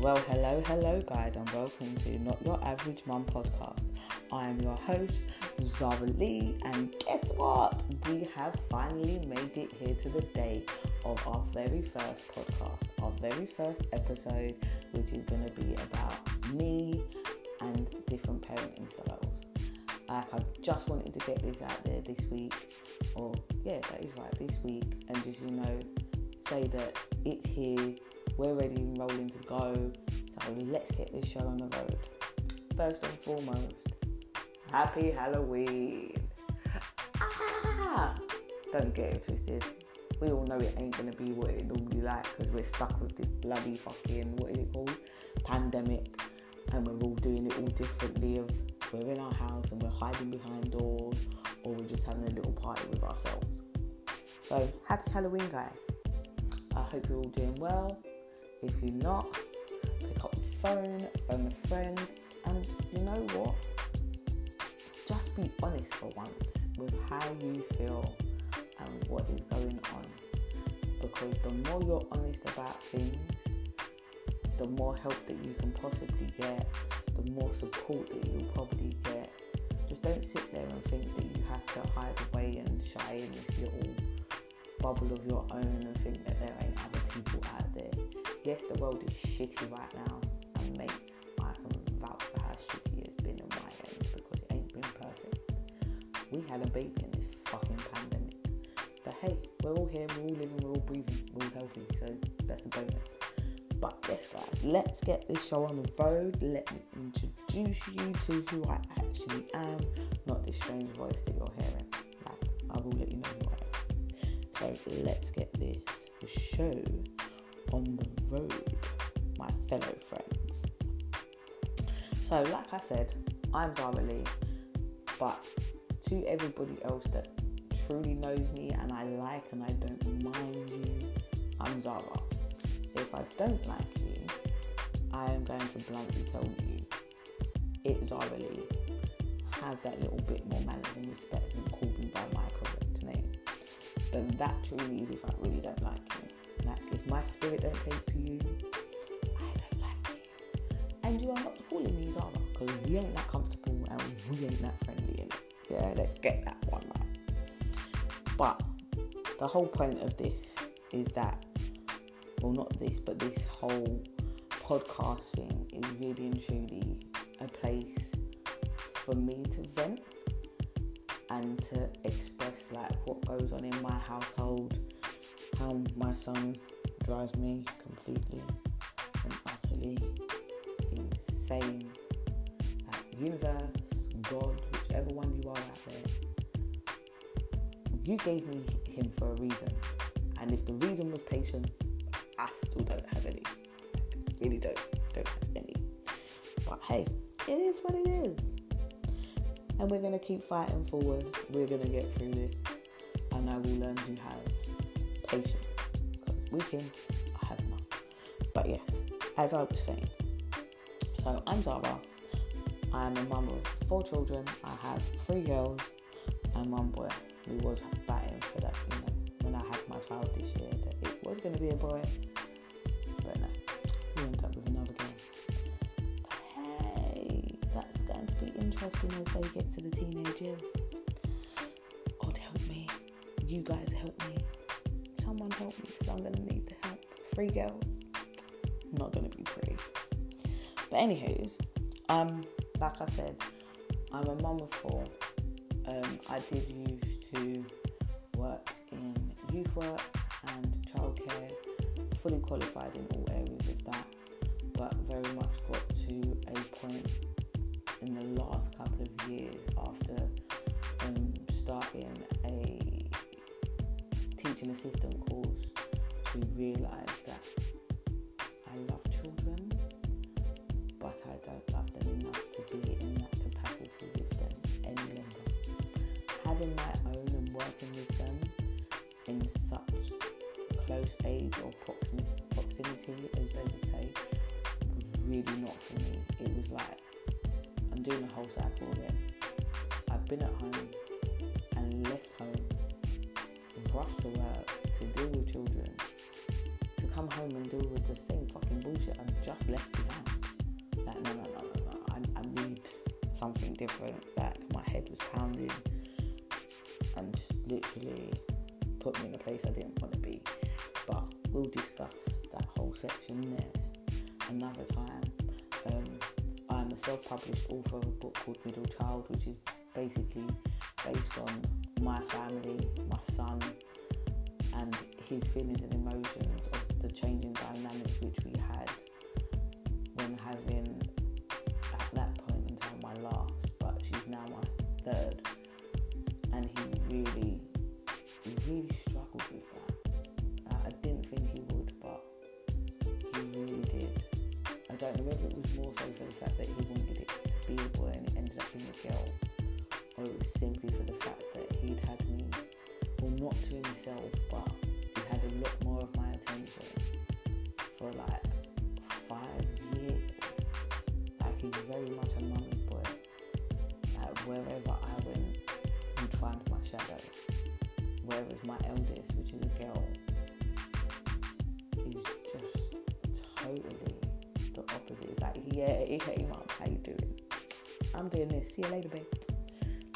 Well, hello, hello, guys, and welcome to Not Your Average Mum podcast. I am your host, Zara Lee, and guess what? We have finally made it here to the day of our very first podcast, our very first episode, which is going to be about me and different parenting styles. Like, I just wanted to get this out there this week, or yeah, that is right, this week, and just you know, say that it's here we're ready and rolling to go. So let's get this show on the road. First and foremost, happy Halloween. Ah! Don't get it twisted. We all know it ain't gonna be what it normally like because we're stuck with this bloody fucking what is it called? Pandemic. And we're all doing it all differently of we're in our house and we're hiding behind doors or we're just having a little party with ourselves. So happy Halloween guys. I hope you're all doing well. If you're not, pick up the phone, phone a friend, and you know what? Just be honest for once with how you feel and what is going on. Because the more you're honest about things, the more help that you can possibly get, the more support that you'll probably get. Just don't sit there and think that you have to hide away and shy in this little bubble of your own and think that there ain't other people out there yes, the world is shitty right now, and mate, I can vouch for how shitty it's been in my end because it ain't been perfect. We had a baby in this fucking pandemic, but hey, we're all here, we're all living, we're all breathing, we're all healthy, so that's a bonus. But yes, guys, let's get this show on the road. Let me introduce you to who I actually am, not this strange voice that you're hearing. Like, I will let you know who I am. So let's get this show on the road, my fellow friends. So, like I said, I'm Zara Lee, but to everybody else that truly knows me and I like and I don't mind you, I'm Zara. If I don't like you, I am going to bluntly tell you it's Zara Lee. Have that little bit more manners and respect and call me by my correct name. But that truly is if I really don't like you. Like if my spirit don't take to you, I don't like you. And you are not calling me Zara because we ain't that comfortable and we ain't that friendly in it. Yeah, let's get that one right. But the whole point of this is that, well, not this, but this whole podcast thing is really and truly a place for me to vent and to express like what goes on in my household how my son drives me completely and utterly insane. Universe, God, whichever one you are out there, you gave me him for a reason. And if the reason was patience, I still don't have any. Really don't. Don't have any. But hey, it is what it is. And we're gonna keep fighting forward. We're gonna get through this. And I will learn to have patience. Because weekend, I have none. But yes, as I was saying, so I'm Zara. I'm a mum of four children. I have three girls and one boy. We was batting for that, you know, when I had my child this year, that it was going to be a boy. But no, we ended up with another girl. Hey, that's going to be interesting as they get to the teenage years. God help me. You guys help me someone help me because I'm going to need the help. Free girls, not going to be free. But anywho's, um, like I said, I'm a mum of four. Um, I did used to work in youth work and childcare, fully qualified in all areas of that, but very much got to a point in the last couple of years after um, starting a teaching assistant that I love children, but I don't love them enough to be in that capacity with them any longer. Having my own and working with them in such close age or proximity, as they would say, was really not for me. It was like I'm doing a whole cycle different. Like, my head was pounding and just literally put me in a place I didn't want to be. But we'll discuss that whole section there another time. Um, I'm a self-published author of a book called Middle Child, which is basically based on my family, my son, and his feelings and emotions of the changing dynamics which we don't know whether it was more so for the fact that he wanted it to be a boy and it ended up being a girl, or it was simply for the fact that he'd had me, well, not to himself, but he had a lot more of my attention for like five years. Like he's very much a mummy's boy. Like wherever I went, he'd find my shadow. Whereas my eldest, which is a girl, is just totally It's like, yeah, hey mom, how you doing? I'm doing this. See you later, babe.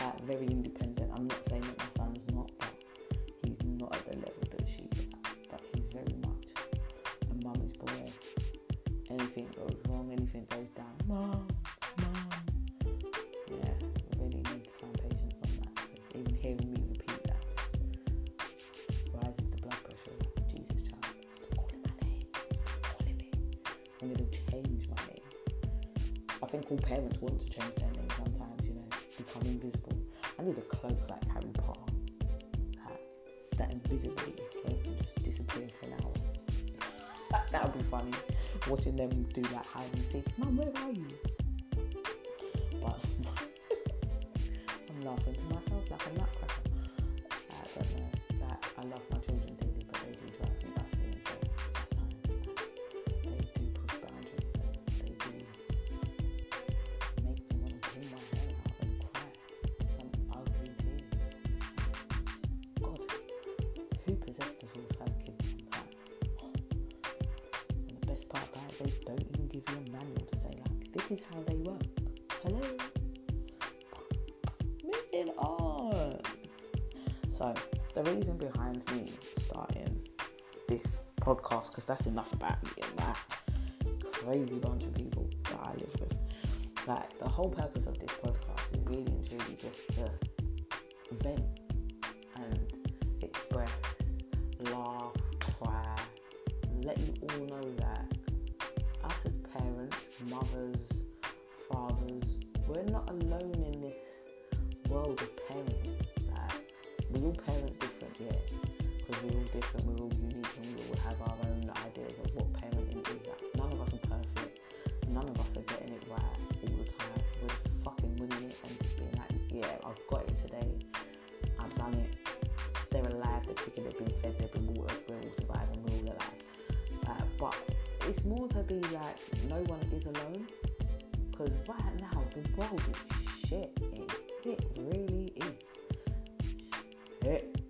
Like very independent. I'm not saying Watching them do that hide and seek. Mum, where are you? Reason behind me starting this podcast, because that's enough about me and that crazy bunch of people that I live with. Like the whole purpose of this podcast is really and truly just to vent is shit. It, it really is shit.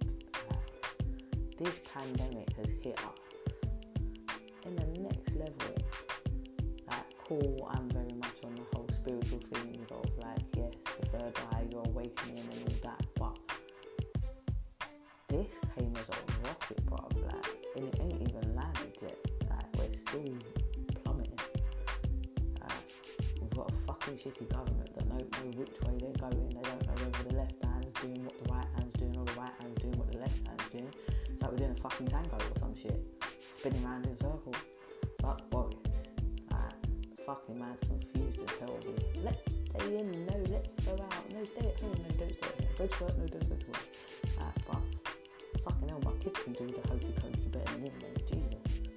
This pandemic has hit us in the next level. Like, cool. I'm very much on the whole spiritual things of like, yes, the third eye, you're awakening and all that. Fucking government that don't know which way they're going. They don't know whether the left hand's doing what the right hand's doing or the right hand's doing what the left hand's doing. It's like we're doing a fucking tango or some shit. Spinning around in circles. Fuck warriors. Like, fucking man's confused as hell with let's stay in, no, let's go out, no, stay at home, no, don't stay at home. Go to work, no, don't go to work. But fucking hell, my kids can do the hokey pokey better than me, man. Jesus.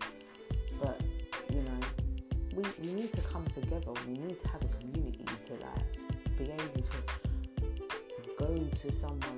But, you know, we, we need to come together. We need to have to someone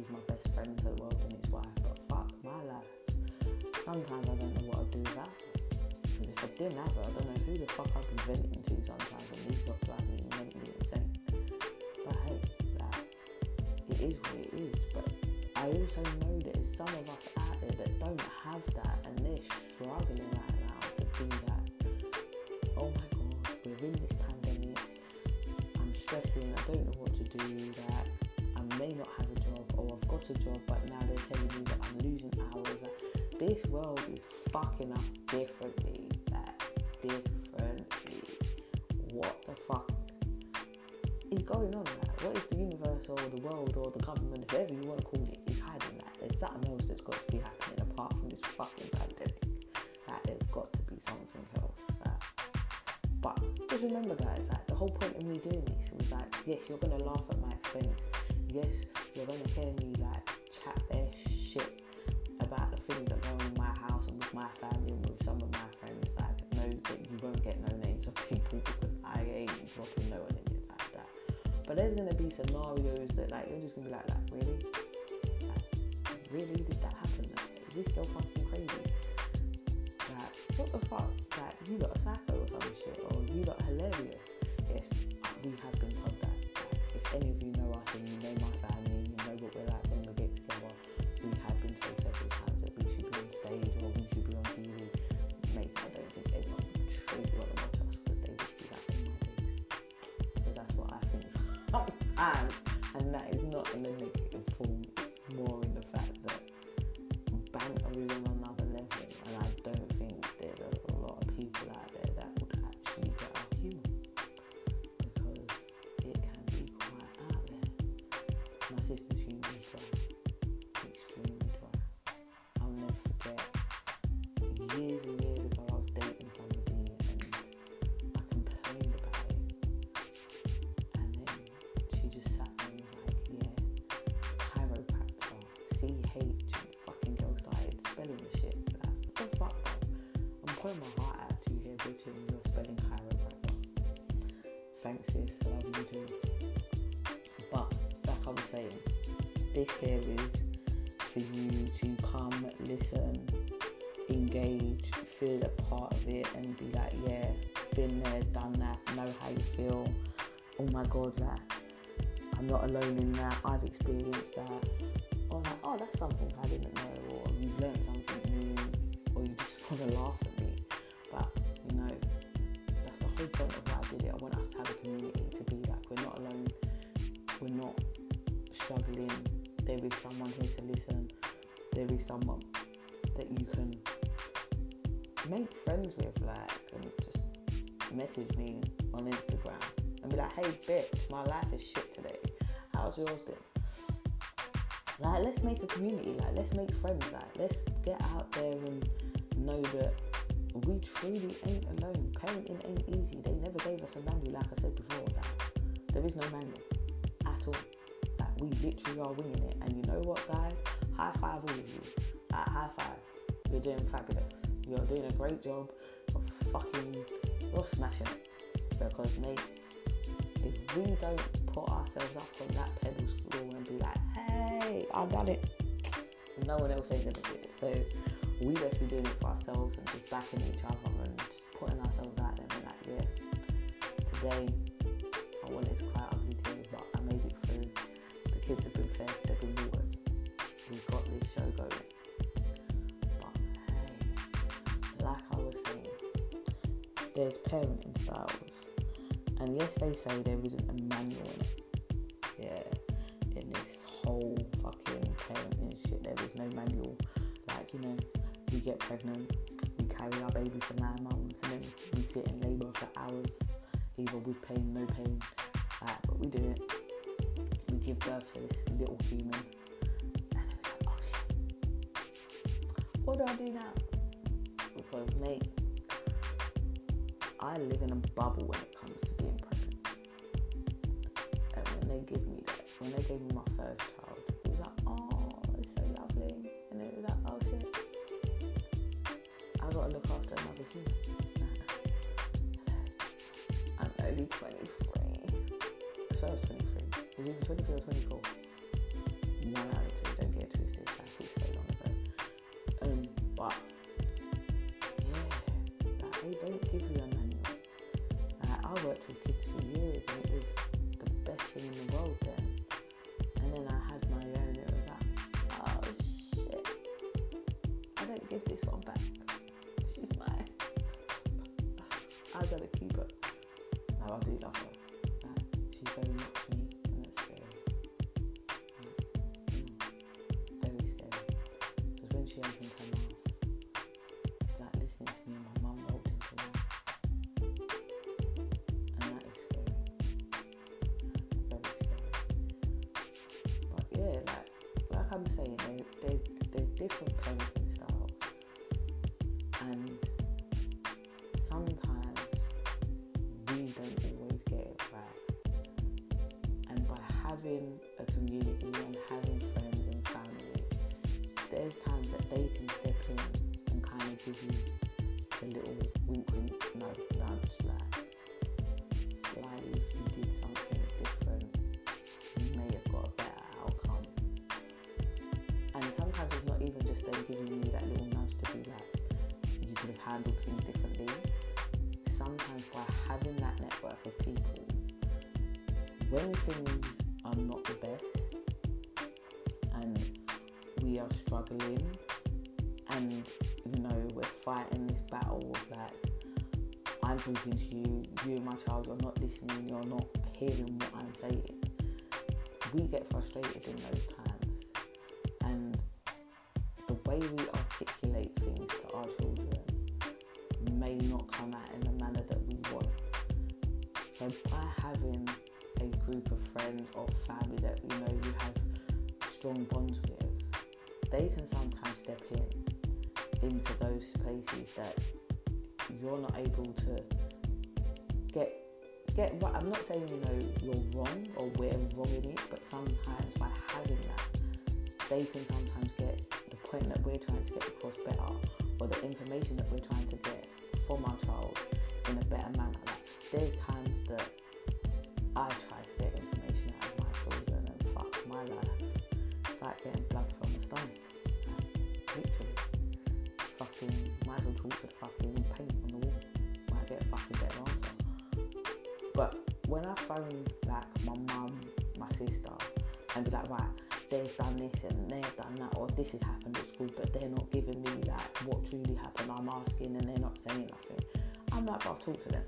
she's my best friend in the world and his wife, but fuck my life. Sometimes I don't know what I'd do without her. If I didn't have her, I don't know who the fuck I'd be venting to sometimes, and these got drive me mentally insane. But hey, like, it is what it is. But I also know there's some of us out there that don't have that, and they're struggling right now to do that. Oh my god, we're in this pandemic. I'm stressing. I don't know what to do. That a job, but now they're telling me that I'm losing hours. This world is fucking up differently. Like, differently. What the fuck is going on? Like, what is the universe or the world or the government, whoever you want to call it, is hiding that? There's something else that's got to be happening apart from this fucking pandemic. Like, there's got to be something else. Like, but just remember, guys, like the whole point of me doing this was like, yes, you're gonna laugh at But there's gonna be scenarios that like you're just gonna be like, like really, like, really did that happen? Like, is this still fucking crazy? Like, what the fuck? Like, you got a psycho or some shit, or you got hilarious. Yes, we have been told And this here is for you to come, listen, engage, feel a part of it, and be like, yeah, been there, done that, know how you feel. Oh my god, like, I'm not alone in that. I've experienced that. Oh or like, oh, that's something I didn't know, or you've learned something new, or you just want to laugh bitch, my life is shit today. How's yours been? Like, let's make a community. Like, let's make friends. Like, let's get out there and know that we truly ain't alone. Parenting ain't easy. They never gave us a manual, like I said before. Like, there is no manual at all. Like, we literally are winging it. And you know what, guys? High five all of you. Like, high five. You're doing fabulous. You're doing a great job of fucking. You're smashing it. Because, mate, if we don't put ourselves up on that pedestal and be like, hey, I got it, no one else ain't gonna do it. So we be doing it for ourselves and just backing each other and just putting ourselves out there and like, yeah, today I went it's quite ugly today, but I made it through. The kids have been fed, they've been watered. We've got this show going. But hey, like I was saying, there's parenting styles. And yes, they say there isn't a manual. Yeah, in this whole fucking parenting shit, there is no manual. Like, you know, we get pregnant, we carry our baby for nine months, and then we sit in labour for hours, either with pain, no pain. Like, but we do it. We give birth to this little human. Oh. What do I do now? Because, mate, I live in a bubble I'm saying, there, there's there's different parenting styles. Handled things differently. Sometimes by having that network of people, when things are not the best and we are struggling and you know we're fighting this battle of like I'm talking to you, you and my child, you're not listening, you're not hearing what I'm saying. We get frustrated in those times. They can sometimes step in into those places that you're not able to get get right. I'm not saying you know you're wrong or we're wrong in it, but sometimes by having that, they can sometimes get the point that we're trying to get across better, or the information that we're trying to get from our child in a better manner. Like, there's times that I try to get information out of my children, and fuck my life, it's like getting to the fucking paint on the wall. Might get a fucking better answer. But when I phone like my mum, my sister, and be like, right, they've done this and they've done that, or this has happened at school, but they're not giving me like what truly happened. I'm asking and they're not saying nothing. I'm like, I've talked to them.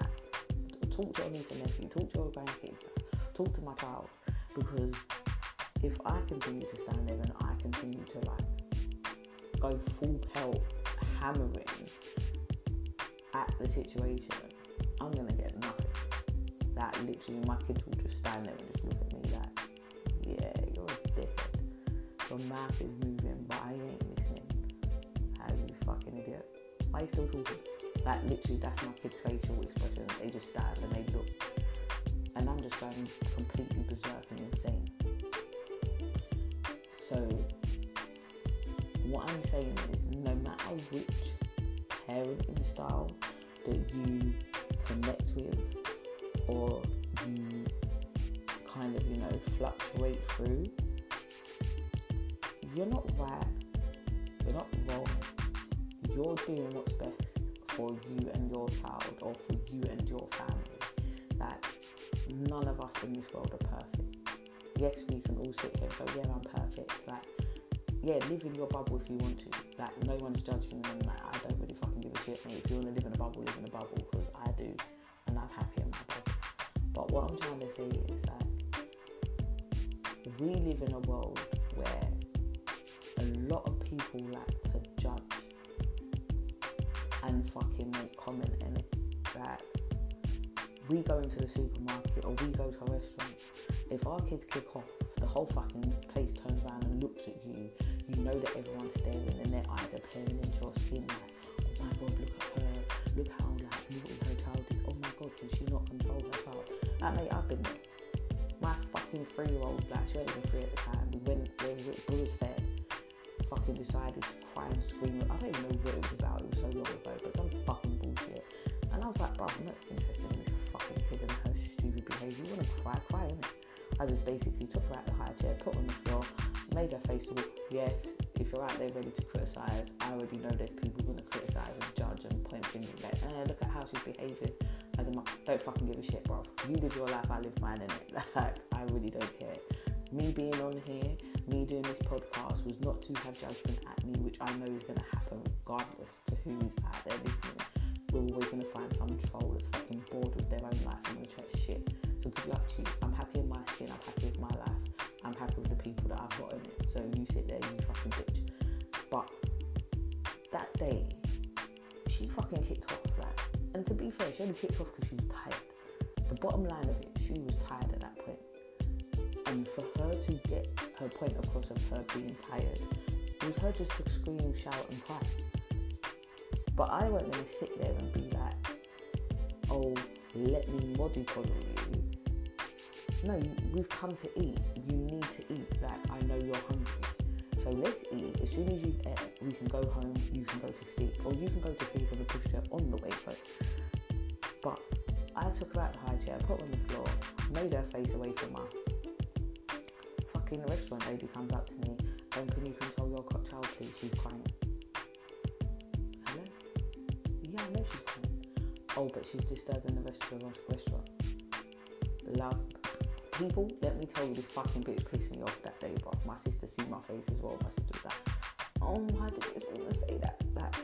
Like, talk to your niece and nephew, talk to your grandkids, talk to my child, because if I continue to stand there and I continue to like go full pelt hammering at the situation, I'm gonna get nothing. That literally, my kids will just stand there and just look at me like, yeah, you're a dickhead. Your mouth is moving, but I ain't listening. How you fucking idiot? Why are you still talking? Like literally, that's my kids' facial expression. They just stand and they look, and I'm just going completely berserk and insane. So, what I'm saying is, no matter which parenting style that you connect with or you kind of, you know, fluctuate through, you're not right, you're not wrong, you're doing what's best for you and your child or for you and your family. Like, none of us in this world are perfect. Yes, we can all sit here and go, yeah, I'm perfect. Like, yeah, live in your bubble if you want to. Like, no one's judging and like, I don't really fucking give a shit. If you want to live in a bubble, live in a bubble because I do and I'm happy in my bubble. But what I'm trying to say is like, we live in a world where a lot of people like to judge and fucking make comment in it. Like, we go into the supermarket or we go to a restaurant. If our kids kick off, the whole fucking place turns around and looks at you. You know that everyone's staring and their eyes are peering into your skin. Like, oh my god, look at her, look how like naughty her child is. Oh my god, can she not control her child? Like mate, I've been. My fucking three year old, like she wasn't even three at the time. Went where we was fair. Fucking decided to cry and scream. I don't even know what it was about. It was so long ago, but some fucking bullshit. And I was like, bro, I'm not interested in this fucking kid and her I just basically took her out the high chair, put her on the floor, made her face look, yes, if you're out there ready to criticise, I already know there's people going to criticise and judge and point fingers like, eh, look at how she's behaving. As a mom, don't fucking give a shit, bro. You live your life, I live mine, innit? Like, I really don't care. Me being on here, me doing this podcast was not to have judgment at me, which I know is going to happen regardless to who's out there listening. We're always going to find some troll that's fucking bored with their own life and to chat shit. So good luck to you. I'm I've got. So you sit there, you fucking bitch. But that day, she fucking kicked off. Like, and to be fair, she only kicked off because she was tired. The bottom line of it, she was tired at that point. And for her to get her point across of her being tired, it was her just to scream, shout, and cry. But I going to sit there and be like, oh, let me mollycoddle you. No, we've come to eat. You you're hungry. So let's eat. As soon as you've ate, we can go home, you can go to sleep. Or you can go to sleep on the pushchair on the way home. But I took her out the high chair, put her on the floor, made her face away from us. Fucking restaurant lady comes up to me, um, can you control your child please? She's crying. Hello? Yeah, I know she's crying. Oh, but she's disturbing the rest of the restaurant. Love people, let me tell you, this fucking bitch pissed me off that day, bro. My sister see my face as well. My sister was like, oh, why did this woman say that? Like,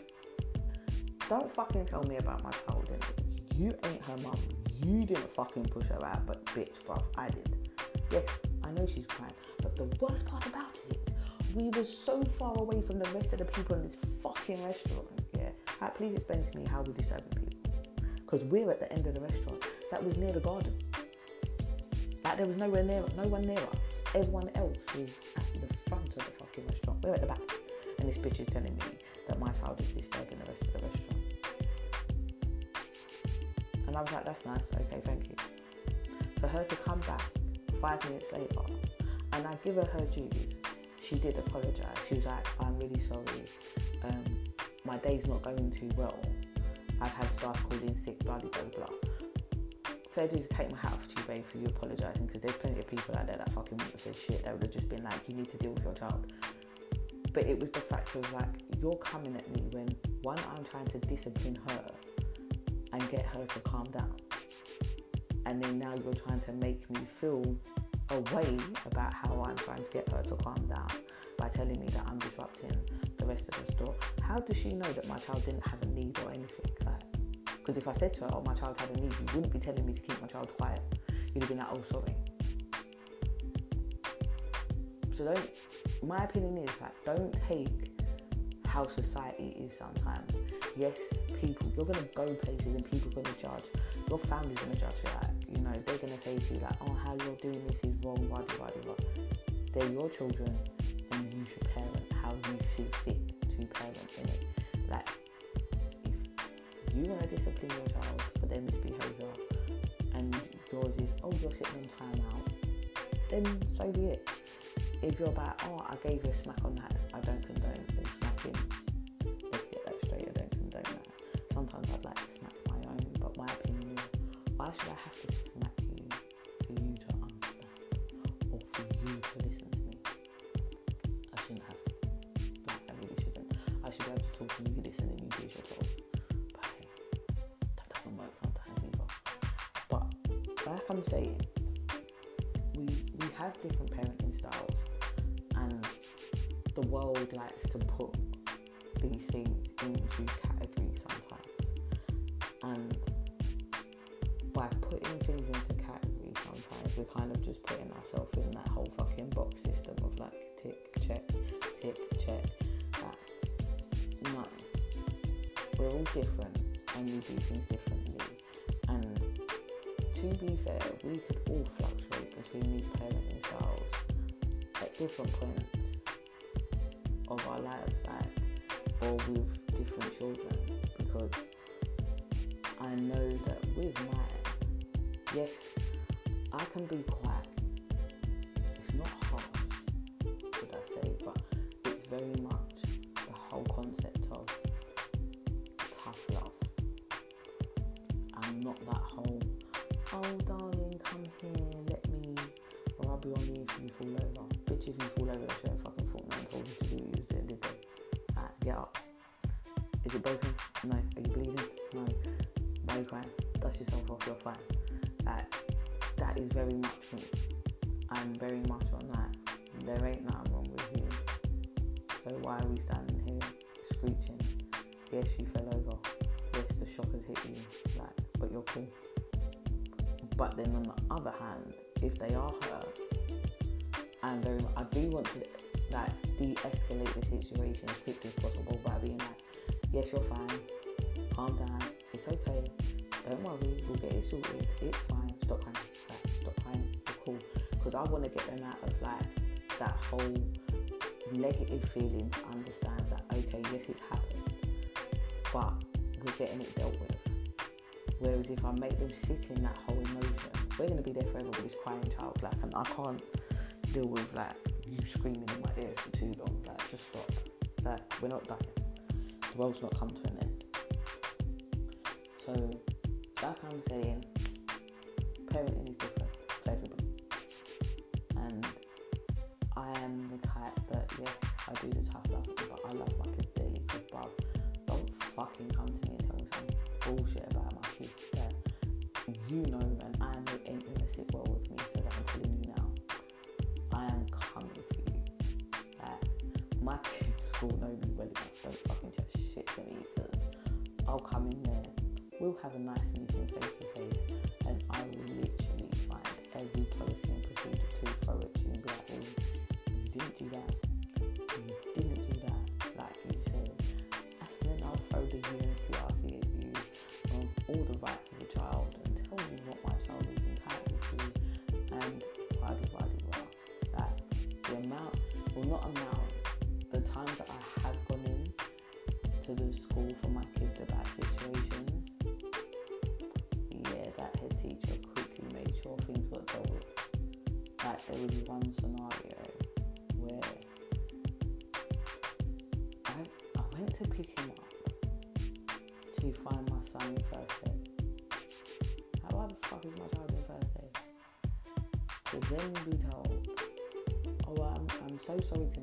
don't fucking tell me about my child. You ain't her mum. You didn't fucking push her out, but bitch, bro, I did. Yes, I know she's crying, but the worst part about it, we were so far away from the rest of the people in this fucking restaurant. Yeah, like, please explain to me how we're disturbing people. Because we're at the end of the restaurant. That was near the garden. There was nowhere near, no one near us. Everyone else is at the front of the fucking restaurant. We're at the back, and this bitch is telling me that my child is disturbing the rest of the restaurant. And I was like, that's nice. Okay, thank you. For her to come back five minutes later, and I give her her dues. She did apologise. She was like, I'm really sorry. Um, my day's not going too well. I've had staff calling sick, blah blah blah blah fair to take my hat off to you, babe, for you apologising because there's plenty of people out there that fucking wouldn't have said shit. That would have just been like, you need to deal with your child. But it was the fact of like, you're coming at me when one, I'm trying to discipline her and get her to calm down. And then now you're trying to make me feel a way about how I'm trying to get her to calm down by telling me that I'm disrupting the rest of the store. How does she know that my child didn't have a need or anything? Because if I said to her, oh, my child had a need, you wouldn't be telling me to keep my child quiet. You'd have been like, oh, sorry. So don't, my opinion is like, don't take how society is sometimes. Yes, people, you're going to go places and people are going to judge. Your family's going to judge you. Like, you know, they're going to say to you, like, oh, how you're doing this is wrong, blah, blah, blah, blah. They're your children and you should parent how you see fit to parent in it. Like, you want to discipline your child for their misbehaviour and yours is, oh, you're sitting on timeout, then so be it. If you're about, oh, I gave you a smack on that, I don't condone all smacking. Let's get that straight, I don't condone that. Sometimes I'd like to smack my own, but my opinion is, why should I have to likes to put these things into categories sometimes, and by putting things into categories, sometimes we're kind of just putting ourselves in that whole fucking box system of like tick check, tick check. That. No, we're all different, and we do things differently. And to be fair, we could all fluctuate between these parenting styles at different points with different children because Is it broken? No. Are you bleeding? No. Why are you crying? Dust yourself off, you're fine. Like, that is very much me. I'm very much on that. There ain't nothing wrong with you. So why are we standing here screeching? Whole negative feelings, to understand that okay, yes, it's happened, but we're getting it dealt with. Whereas if I make them sit in that whole emotion, we're gonna be there forever with this crying child. Like, and I can't deal with like you screaming in my ears for too long. Like, just stop. Like, we're not dying. The world's not come to an end. So, like I'm saying, parenting is different there was one scenario where I, I went to pick him up to find my son in first aid. How the fuck is my child in first aid? To then be told, oh, I'm, I'm so sorry to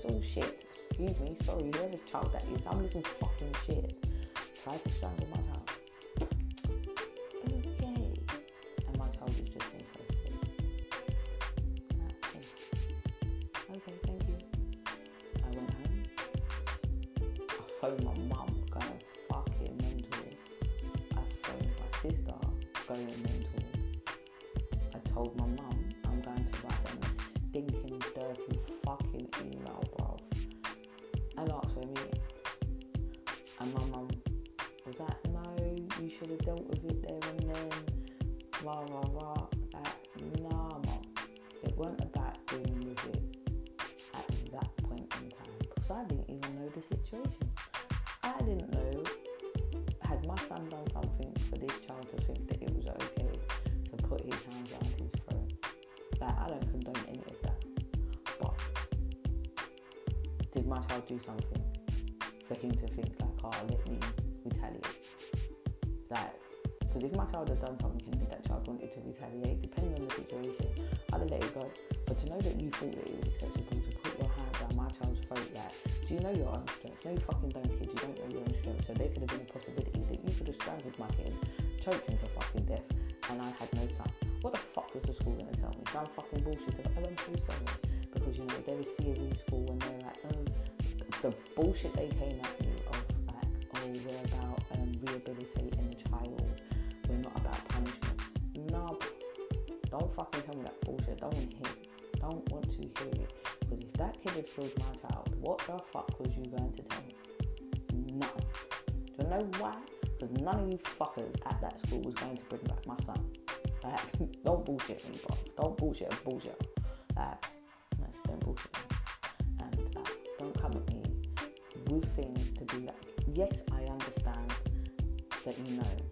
some shit. Excuse me, sorry, whoever child that is, some little fucking shit Try to strangle my situation. I didn't know had my son done something for this child to think that it was okay to put his hands around his throat. Like I don't condone any of that. But did my child do something for him to think like, oh, let me retaliate? Like, because if my child had done something that child wanted to retaliate, depending on the situation, I'd have let it go. But to know that you thought that it was acceptable to put your hand down my child's throat, like, do you know your own strength? No, fucking don't, kid. You don't know your own strength. So there could have been a possibility that you could have strangled my kid, choked him to fucking death, and I had no son. What the fuck was the school gonna tell me? Some fucking bullshit. Oh, I'm so sorry. Because, you know, they were COE school and they're like, oh, the bullshit they came at me of, like, oh, we're about um, rehabilitating the child. We're not about punishment. No, don't fucking tell me that bullshit. Don't to hear it. Don't want to hear it because if that kid had killed my child, what the fuck was you going to tell me? Nothing. Do you know why? Because none of you fuckers at that school was going to bring back my son. Like, don't bullshit me, bro. Don't bullshit bullshit. Like, no, don't bullshit me. And uh, don't come at me with things to be like, yes, I understand that you know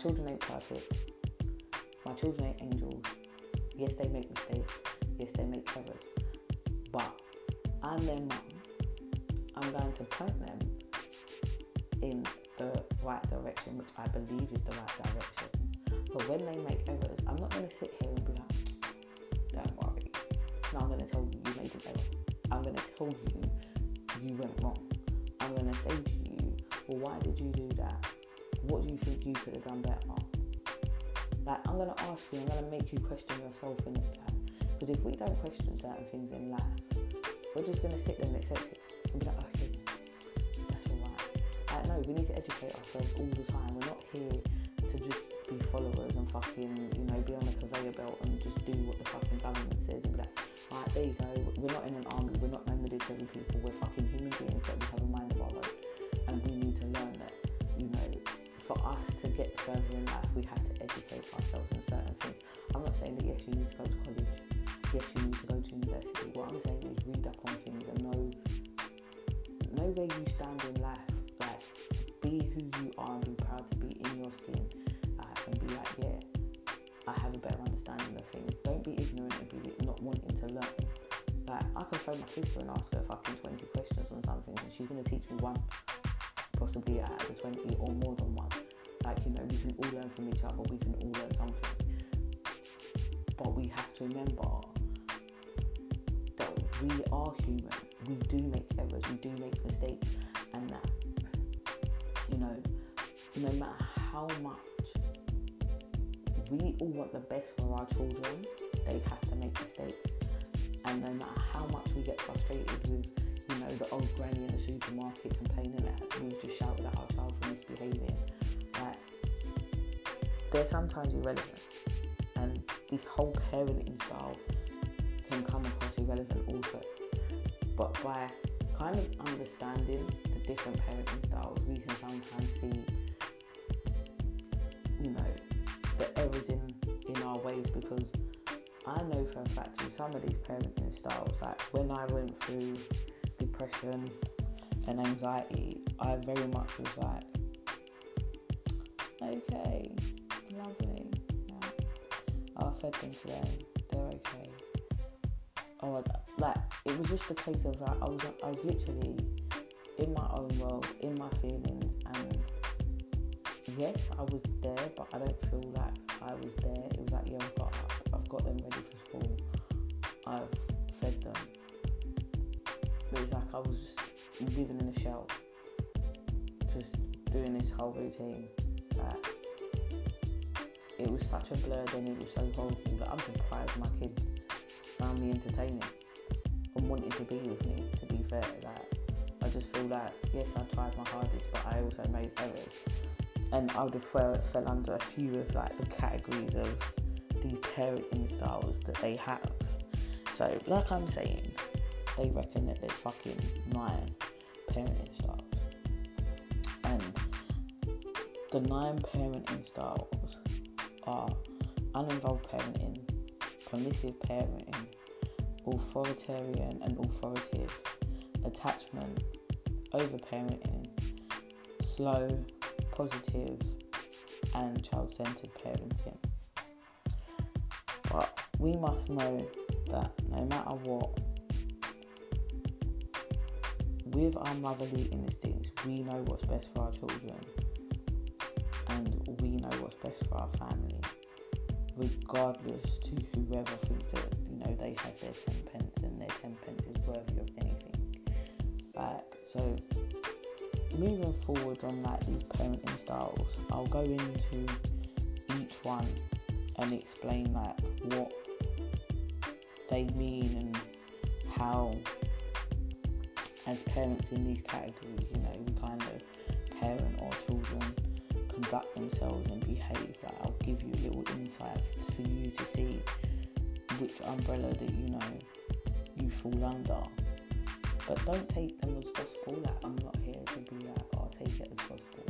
children ain't perfect. My children ain't angels. Yes, they make mistakes. Yes, they make errors. But I'm their mum. I'm going to point them in the right direction, which I believe is the right direction. But when they make errors, I'm not going to sit here and be like, don't worry. No, I'm going to tell you you made an error. I'm going to tell you you went wrong. I'm going to say to you, well, why did you do that? What do you think you could have done better? Like, I'm going to ask you, I'm going to make you question yourself in it. Because if we don't question certain things in life, we're just going to sit there and accept it and be like, okay, that's all right. Like, no, we need to educate ourselves all the time. We're not here to just be followers and fucking, you know, be on a conveyor belt and just do what the fucking government says and be like, right, there you go. We're not in an army. We're not no military people. We're fucking human beings that we have a mind us to get further in life, we have to educate ourselves in certain things. I'm not saying that yes, you need to go to college. Yes, you need to go to university. What I'm saying is read up on things and know know where you stand in life. Like, be who you are and be proud to be in your skin. Uh, and be like, yeah, I have a better understanding of things. Don't be ignorant and be not wanting to learn. Like, I can phone my sister and ask her fucking 20 questions on something and she's going to teach me one, possibly out of the 20 or more than one. Like, you know, we can all learn from each other, we can all learn something. But we have to remember that we are human. We do make errors, we do make mistakes, and that, you know, no matter how much we all want the best for our children, they have to make mistakes. And no matter how much we get frustrated with, you know, the old granny in the supermarket complaining that we've just shouted at our child for misbehaving, they're sometimes irrelevant. And this whole parenting style can come across irrelevant also. But by kind of understanding the different parenting styles, we can sometimes see, you know, the errors in, in our ways because I know for a fact with some of these parenting styles, like when I went through depression and anxiety, I very much was like, okay, lovely. Yeah. I fed them today. They're okay. Oh, like it was just a case of like I was I was literally in my own world, in my feelings, and yes, I was there, but I don't feel like I was there. It was like yeah, I've got I've got them ready for school. I've fed them. But it's like I was just living in a shell, just doing this whole routine. Like, it was such a blur, then it was so horrible that I'm surprised my kids found me entertaining and wanted to be with me. To be fair, like I just feel like yes, I tried my hardest, but I also made errors, and I would have fell, fell under a few of like the categories of these parenting styles that they have. So, like I'm saying, they reckon that there's fucking nine parenting styles, and the nine parenting styles are uninvolved parenting, permissive parenting, authoritarian and authoritative, attachment, overparenting, slow, positive, and child centered parenting. But we must know that no matter what, with our motherly instincts, we know what's best for our children and we know what's best for our family, regardless to whoever thinks that you know they have their ten pence and their ten pence is worthy of anything. Like so, moving forward on like these parenting styles, I'll go into each one and explain like what they mean and how as parents in these categories, you know, we kind of conduct themselves and behave. Like I'll give you a little insight for you to see which umbrella that you know you fall under. But don't take them as gospel. Like I'm not here to be like, oh, I'll take it as gospel.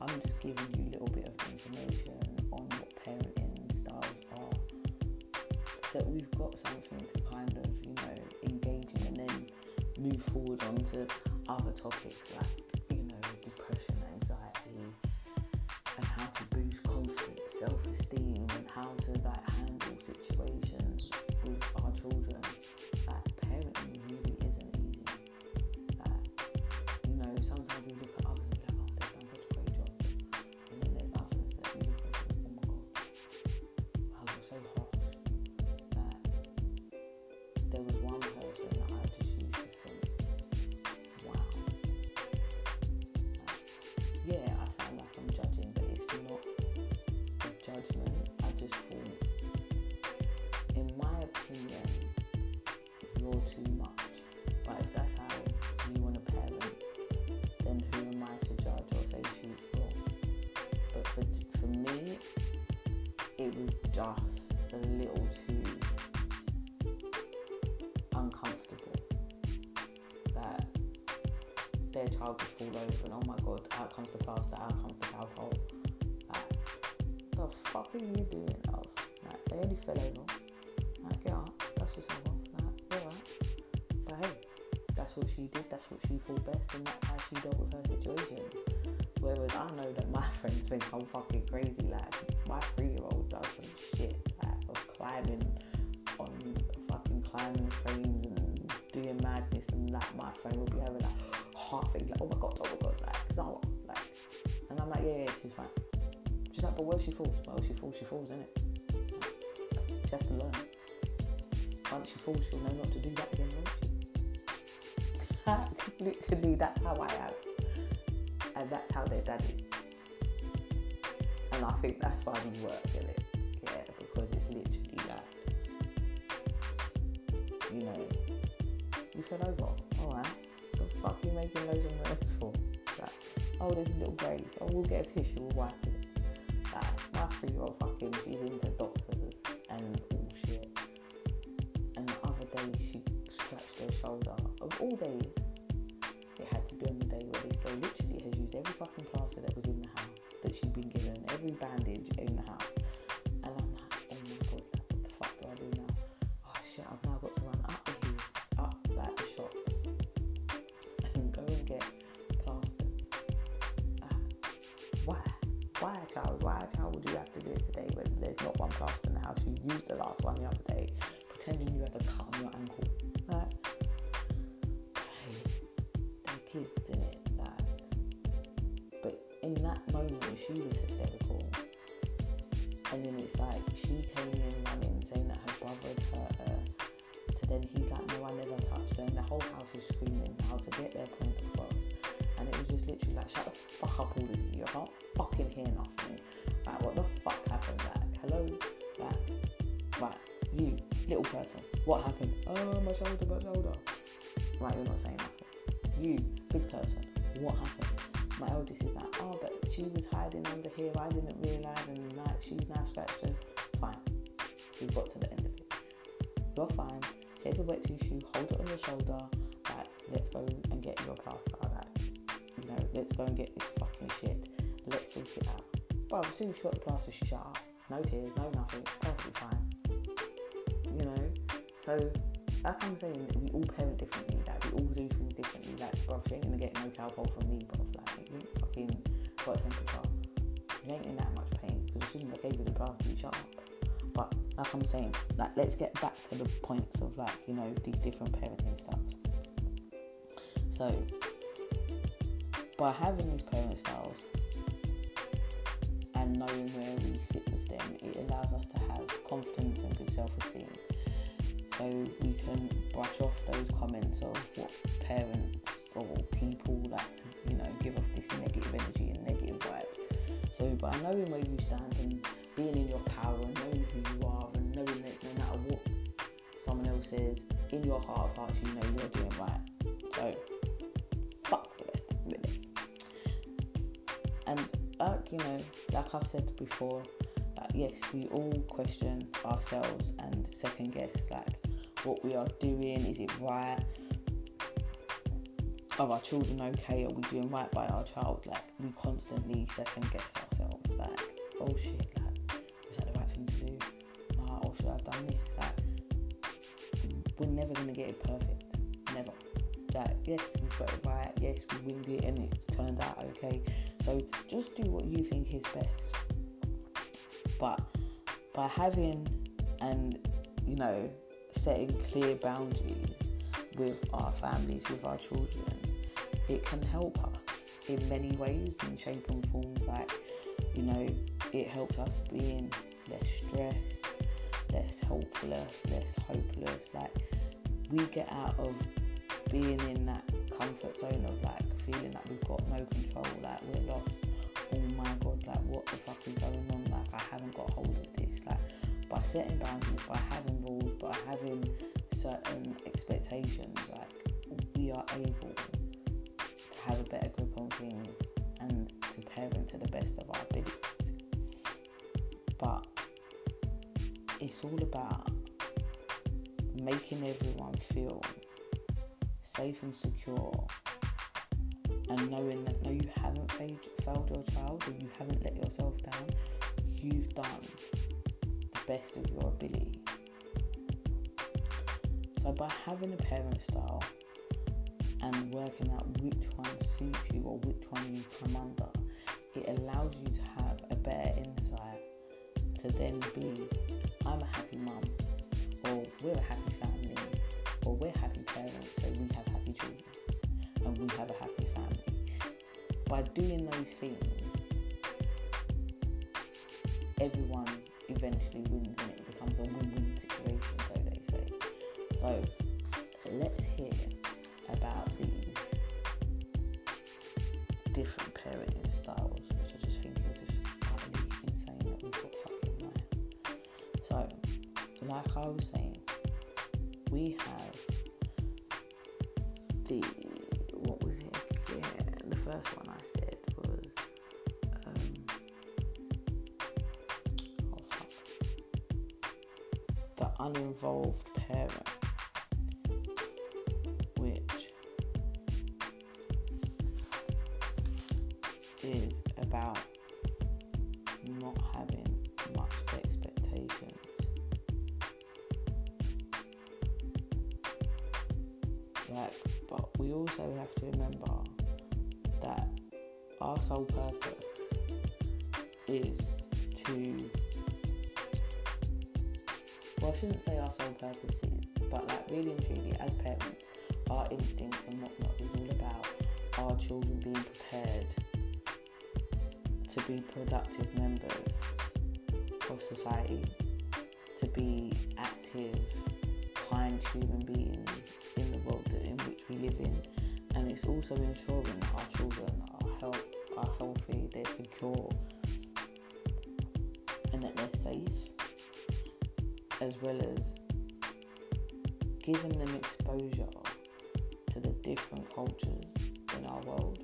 I'm just giving you a little bit of information on what parenting styles are, so that we've got something to kind of you know engage in, and then move forward onto other topics like a little too uncomfortable that their child could fall over and oh my god, out comes the plaster, out comes the alcohol. Like, the fuck are you doing, love? Like, they only fell over. Like, get up, that's just over. Like, alright. But hey, that's what she did, that's what she thought best, and that's how she dealt with her situation. Whereas I know that my friends think I'm fucking crazy. Like she falls, in it. She has to learn. Once she falls, she'll know not to do that again? Literally, that's how I am and that's how their dad is. And I think that's why we work in it, yeah, because it's literally like, you know, you fell over, alright, the fuck you making loads of noise for? Like, oh, there's a little graze, oh, we'll get a tissue, we'll wipe it. My three-year-old fucking, she's into doctors and all shit. And the other day, she scratched her shoulder. Of all days, it had to be on the day where this girl literally has used every fucking plaster that was in the house that she'd been given, every bandage in the house. Last one the other day, pretending you had a my shoulder my shoulder right you're not saying nothing you, big person, what happened? My eldest is like, oh, but she was hiding under here. I didn't realise, and like she's now scratched. Fine, we've got to the end of it. You're fine. Here's a wet tissue. Hold it on your shoulder. Like, let's go and get your plaster. Like, you know, let's go and get this fucking shit. Let's sort it out. But as soon as she got the plaster, she shut up. No tears, no nothing. Perfectly fine. You know, so like I'm saying, we all parent differently. Like we all do things differently. Like, bro, you ain't gonna get no cowbell from me, bro. Like, you fucking got a temper. You ain't in that much pain because soon as I gave you the you shut up. But like I'm saying, like let's get back to the points of like you know these different parenting styles. So by having these parent styles and knowing where we sit with them, it allows us to have confidence and good self-esteem. So we can brush off those comments of what parents or people like to, you know, give off this negative energy and negative vibes. So by knowing where you stand and being in your power and knowing who you are and knowing that no matter what someone else says, in your heart of hearts you know you're doing right. So fuck the rest of. And like you know, like I've said before, like yes, we all question ourselves and second guess like what we are doing, is it right? Are our children okay? Are we doing right by our child? Like we constantly second guess ourselves. Like, oh shit, like is that the right thing to do? Nah, oh or should I have done this? Like we're never gonna get it perfect. Never. Like yes, we got it right. Yes, we winged it and it turned out okay. So just do what you think is best. But by having and you know setting clear boundaries with our families, with our children, it can help us in many ways, in shape and forms. Like, you know, it helps us being less stressed, less helpless, less hopeless. Like, we get out of being in that comfort zone of like feeling like we've got no control, like we're lost. Oh my god, like what the fuck is going on? Like I haven't got hold of this. Like by setting boundaries, by having rules, by having certain expectations, like we are able to have a better grip on things and to parent to the best of our abilities. But it's all about making everyone feel safe and secure and knowing that no you haven't failed, failed your child or you haven't let yourself down you've done best of your ability. So by having a parent style and working out which one suits you or which one you come under it allows you to have a better insight to then be i'm a happy mum or we're a happy family or we're happy parents so we have happy children and we have a happy family. By doing those things everyone eventually wins and it becomes a win-win situation so they say. So let's hear about these different parenting styles which i just think is just utterly insane that we've got fucking right so like i was saying the uninvolved parent, which is about not having much expectation. Like but we also have to remember that our sole purpose is to well I shouldn't say our sole purpose is but like really and truly as parents our instincts and whatnot is all about our children being prepared to be productive members of society to be active kind human beings in the world in which we live in. And it's also ensuring our children are health, are healthy they're secure and that they're safe as well as giving them exposure to the different cultures in our world.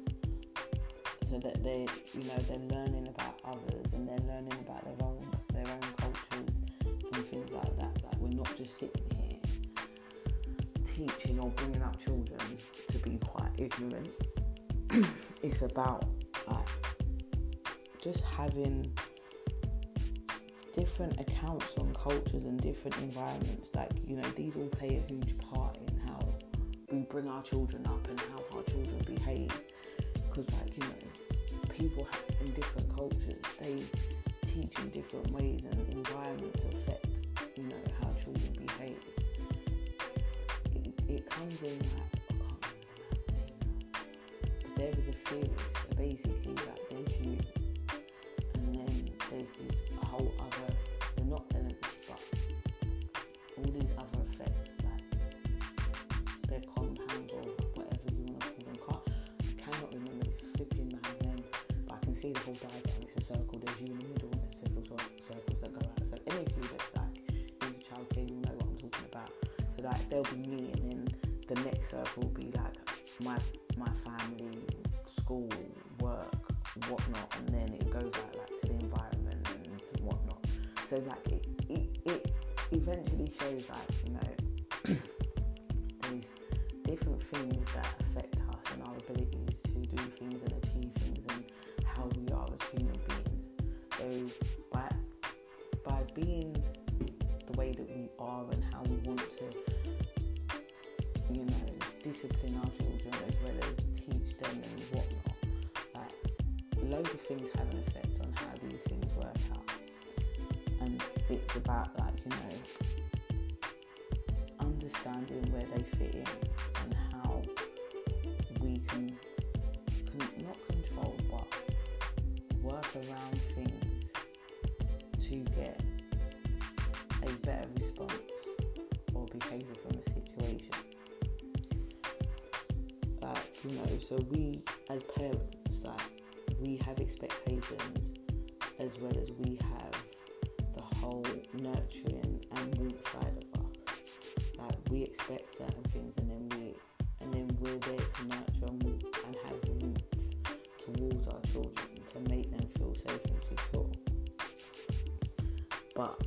So that they you know they're learning about others and they're learning about their own their own cultures and things like that like we're not just sitting here teaching or bringing up children to be quite ignorant. It's about like just having different accounts on cultures and different environments. Like, you know, these all play a huge part in how we bring our children up and how our children behave. Because, like, you know, people in different cultures, they teach in different ways and environments affect, you know, how children behave. It, it comes in like, there is a theory, so basically, that whole a circle. There's you in the middle, and several circles that go out. So any of you that's like into childcare, you know what I'm talking about. So like there'll be me, and then the next circle will be like my you know, understanding where they fit in and how we can, can not control but work around things to get a better response or behaviour from a situation. Like, you know, so we as parents, like, we have expectations as well as we have whole nurturing and root side of us. Like, we expect certain things and then we and then we're there to nurture and, we, and have root towards our children to make them feel safe and secure. But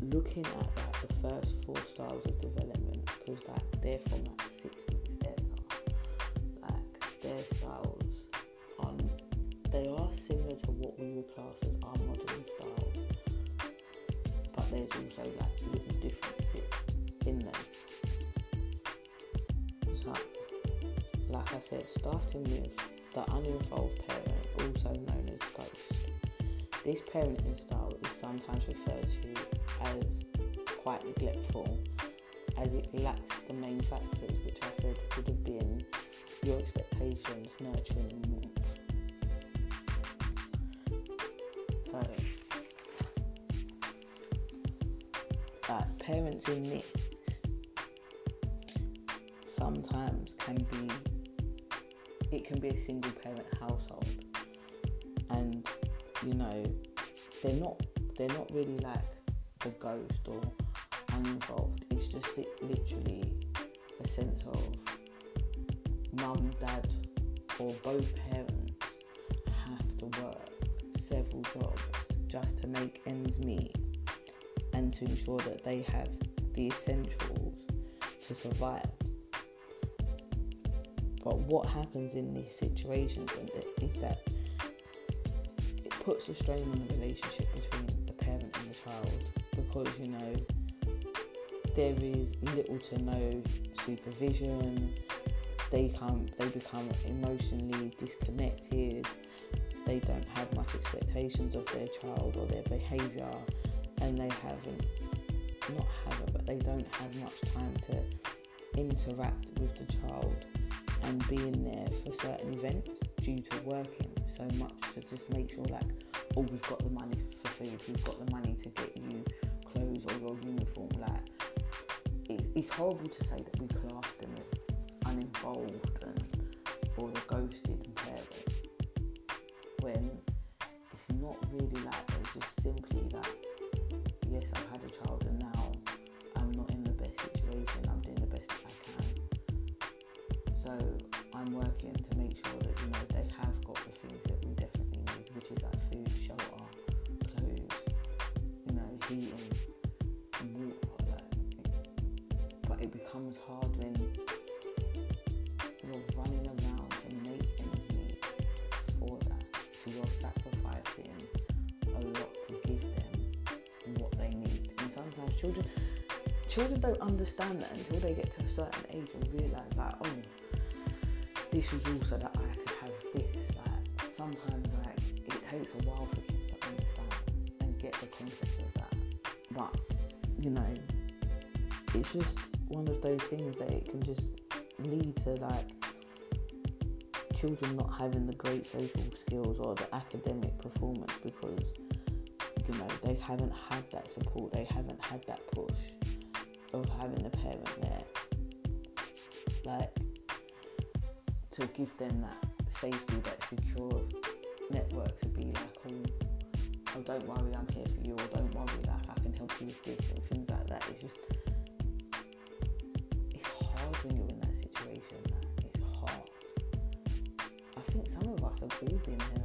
looking at like the first four styles of development, because like they're from like the sixties era, like their are similar to what we would class as our modern styles, but there's also like little differences in them. So, like I said, starting with the uninvolved parent, also known as ghost. This parenting style is sometimes referred to as quite neglectful, as it lacks the main factors, which I said would have been your expectations, nurturing, parents in this sometimes can be it can be a single parent household. And you know they're not they're not really like the ghost or ensure that they have the essentials to survive but what happens in these situations is that it puts a strain on the relationship between the parent and the child because you know there is little to no supervision. They come, they become emotionally disconnected. They don't have much expectations of their child or their behaviour, and they haven't, not haven't, but they don't have much time to interact with the child and being there for certain events due to working so much to just make sure like oh we've got the money for food we've got the money to get you clothes or your uniform like it's, it's horrible to say that we class them as uninvolved it becomes hard when you're running around to make ends for that. So you're sacrificing a lot to give them what they need, and sometimes children. Children don't understand that until they get to a certain age and realise that, oh, this was also that I could have this. Like sometimes like it takes a while for kids to understand and get the concept of that. But you know, it's just one of those things that it can just lead to like children not having the great social skills or the academic performance because you know they haven't had that support they haven't had that push of having a parent there like to give them that safety that secure network to be like oh, oh don't worry I'm here for you or don't worry like I can help you with this and things like that. It's just it's when you're in that situation it's hard. I think some of us are all been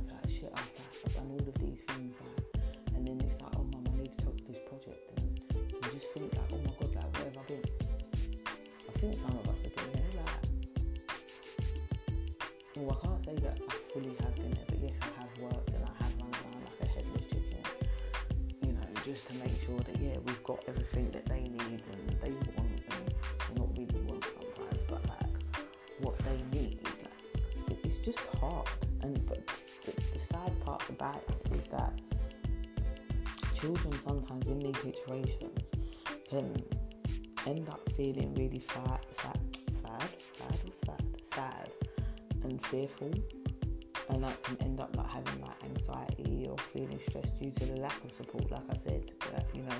it is that children sometimes in these situations can end up feeling really fat, sad, sad, sad, sad, sad, and fearful, and that can end up like having like anxiety or feeling stressed due to the lack of support. Like I said, that you know,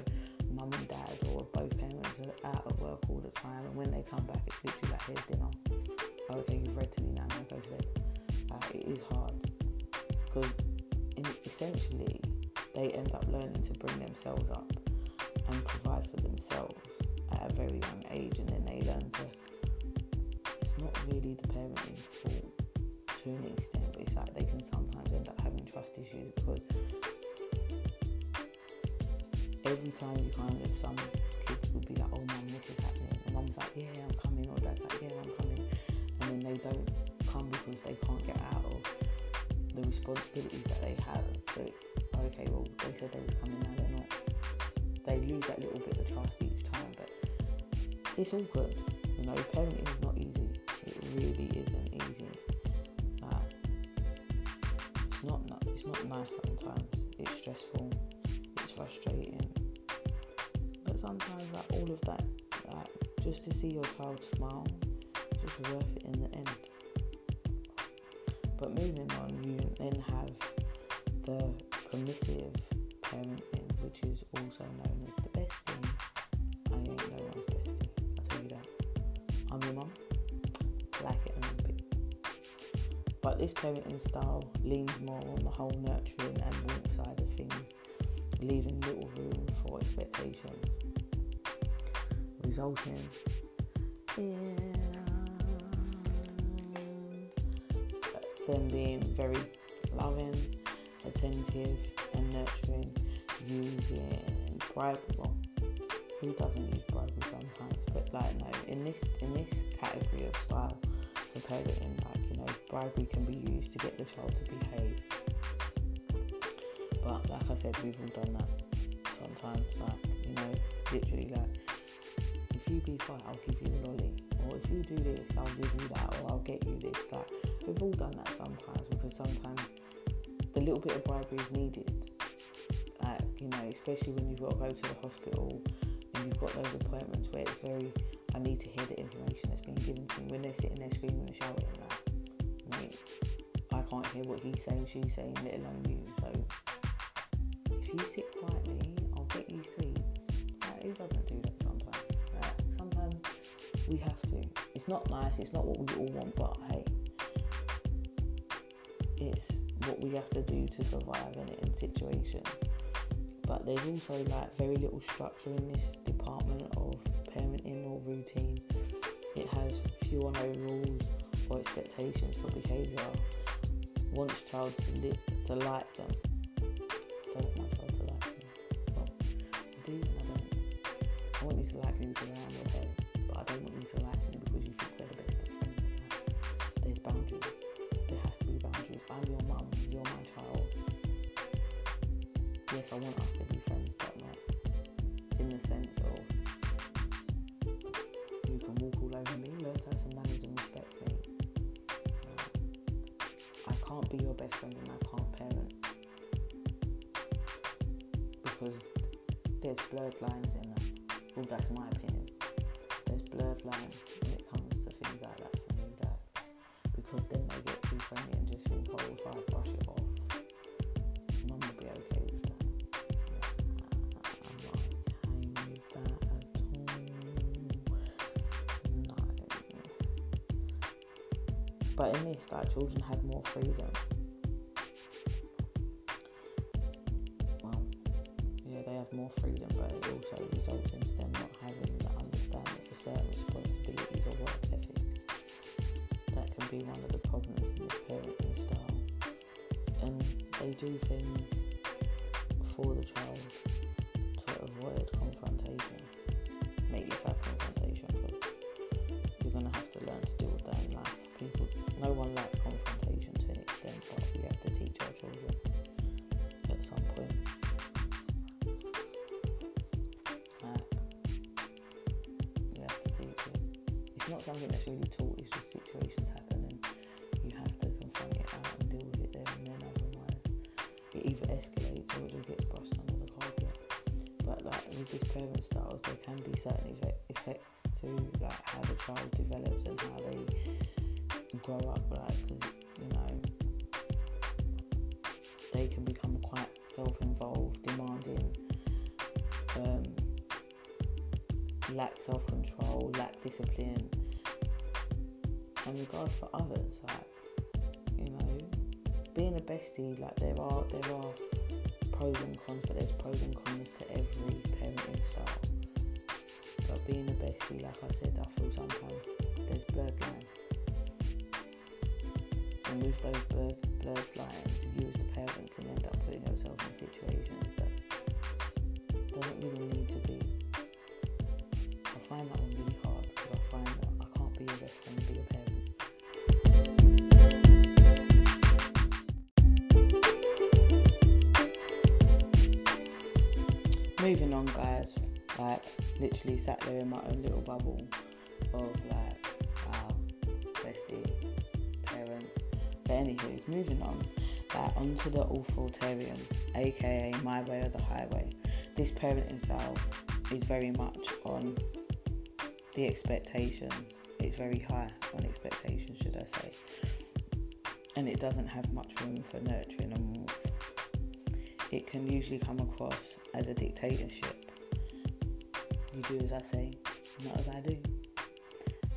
mum and dad or both parents are out of work all the time, and when they come back, it's literally like here's dinner. To bring themselves up and provide for themselves at a very young age, and then they learn to. It's not really the parenting's fault to an extent, but it's like they can sometimes end up having trust issues because every time you kind of some kids will be like, "Oh, mum, this is happening," and mum's like, "Yeah, I'm coming," or dad's like, "Yeah, I'm coming," and then they don't come because they can't get out of the responsibilities that they have. So, they they were coming, now they're not. They lose that little bit of trust each time, but it's all good. You know, parenting is not easy. It really isn't easy. Like, it's not, it's not nice sometimes. It's stressful. It's frustrating. But sometimes, like all of that, like just to see your child smile, just worth it in the end. But moving on, you then have the permissive Um, parenting, which is also known as the bestie. I ain't no one's bestie, I'll tell you that. I'm your mum, like it and lump it. But this parenting style leans more on the whole nurturing and warmth side of things, leaving little room for expectations, resulting in them being very loving, attentive, and nurturing, using bribery. Who doesn't use bribery sometimes? But like no, in this in this category of style, for parenting, like you know, bribery can be used to get the child to behave. But like I said, we've all done that sometimes. Like you know, literally like if you be quiet, I'll give you a lolly, or if you do this, I'll give you that, or I'll get you this. Like we've all done that sometimes because sometimes the little bit of bribery is needed. You know, especially when you've got to go to the hospital and you've got those appointments where it's very, I need to hear the information that's being given to me when they're sitting there screaming and shouting. Like, mate, I can't hear what he's saying, she's saying, let alone you. So, if you sit quietly, I'll get you sweets. Like, who doesn't do that sometimes? Like, sometimes we have to. It's not nice, it's not what we all want, but hey, it's what we have to do to survive in in situations. But there's also like very little structure in this department of parenting or routine. It has few or no rules or expectations for behaviour. Wants child to, li- to like them. But in this, like, children have more freedom. Well, yeah, they have more freedom, but it also results in them not having the understanding for certain responsibilities or work ethic. That can be one of the problems in this parenting style. And they do things for the child to avoid confrontation. Make less Not that's really taught. It's just situations happen, and you have to confront it out and deal with it there and then. Otherwise, it either escalates or it just gets brushed under the carpet. But like with this parent styles, there can be certain effect, effects to like how the child develops and how they grow up. Like, 'cause, you know, they can become quite self-involved, demanding, um, lack self-control, lack discipline, regard for others. Like, you know, being a bestie, like there are there are pros and cons, but there's pros and cons to every parenting style. But being a bestie, like I said, I feel sometimes there's blurred lines. And with those blurred, blurred lines, you as the parent can end up putting yourself in situations that doesn't really need to be. Literally sat there in my own little bubble of like, wow, bestie, parent. But anywho, moving on. Like, onto the authoritarian, aka my way or the highway. This parenting style is very much on the expectations. It's very high on expectations, should I say. And it doesn't have much room for nurturing and warmth. It can usually come across as a dictatorship. You do as I say, not as I do.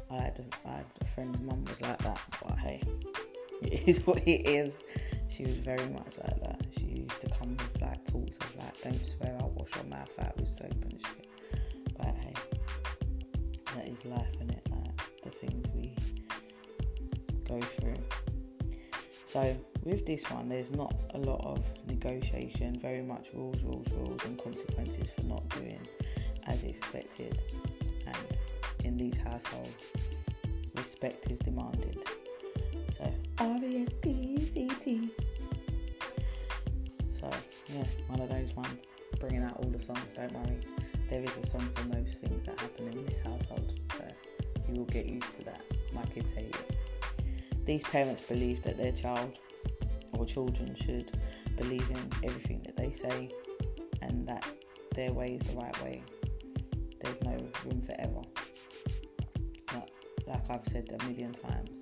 I had a, I had a friend's mum was like that, but hey, it is what it is. She was very much like that. She used to come with like talks of like, don't swear, I'll wash your mouth out with soap and shit. But hey, that is life, and it? Like the things we go through. So with this one, there's not a lot of negotiation. Very much rules, rules, rules, and consequences for not doing as expected. And in these households, respect is demanded. So R E S P E C T. So yeah, one of those ones. Bringing out all the songs. Don't worry, there is a song for most things that happen in this household. So you will get used to that. My kids hate it. These parents believe that their child or children should believe in everything that they say and that their way is the right way. There's no room for error. But like I've said a million times,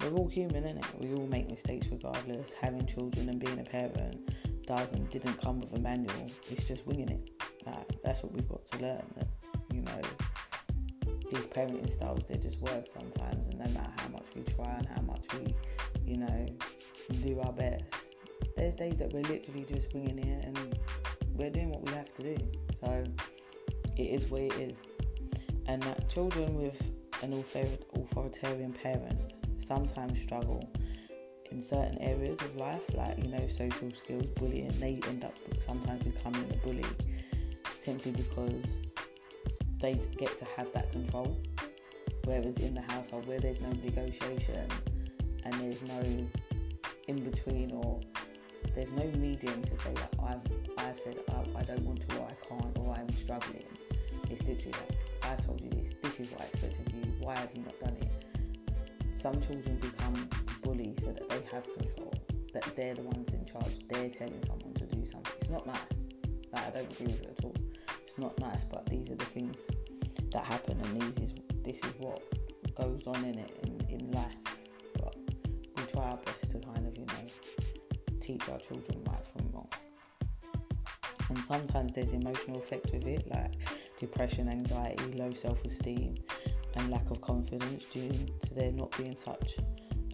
we're all human, innit? We all make mistakes regardless. Having children and being a parent doesn't didn't come with a manual. It's just winging it. Like, that's what we've got to learn. That you know, these parenting styles they just work sometimes, and no matter how much we try and how much we, you know, do our best, there's days that we're literally just winging it, and we're doing what we have to do. So it is what it is, and that children with an authoritarian parent sometimes struggle in certain areas of life, like you know, social skills, bullying. They end up sometimes becoming a bully simply because they get to have that control. Whereas in the household where there's no negotiation and there's no in between or there's no medium to say that I've I've said I, I don't want to or I can't or I'm struggling. It's like I've told you this, this is what I expect of you, why have you not done it? Some children become bullies so that they have control, that they're the ones in charge, they're telling someone to do something. It's not nice. Like I don't agree with it at all. It's not nice, but these are the things that happen, and these is this is what goes on in it in, in life. But we try our best to kind of you know teach our children right from wrong. And sometimes there's emotional effects with it, like depression, anxiety, low self-esteem, and lack of confidence due to there not being such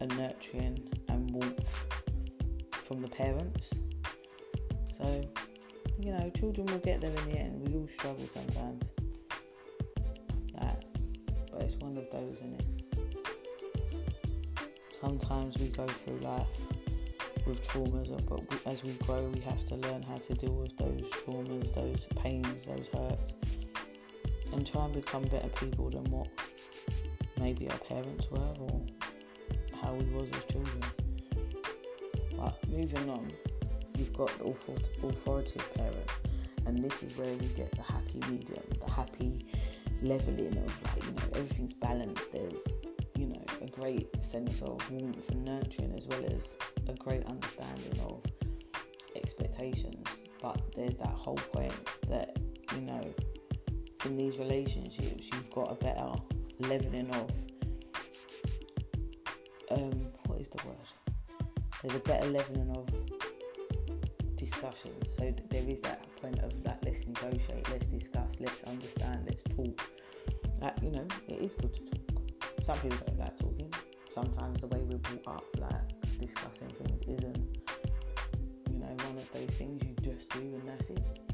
a nurturing and warmth from the parents. So, you know, children will get there in the end. We all struggle sometimes. Like, but it's one of those, isn't it? Sometimes we go through life with traumas, but as we grow, we have to learn how to deal with those traumas, those pains, those hurts, and try and become better people than what maybe our parents were or how we was as children. But moving on, you've got the authoritative parent, and this is where we get the happy medium, the happy leveling of like you know everything's balanced. There's you know a great sense of warmth and nurturing as well as a great understanding of expectations. But there's that whole point that you know in these relationships you've got a better leveling of um, what is the word? There's a better leveling of discussion. So there is that point of that. let's negotiate, let's discuss, let's understand, let's talk. Like you know, it is good to talk. Some people don't like talking. Sometimes the way we're brought up, like discussing things, isn't you know one of those things you just do and that's it.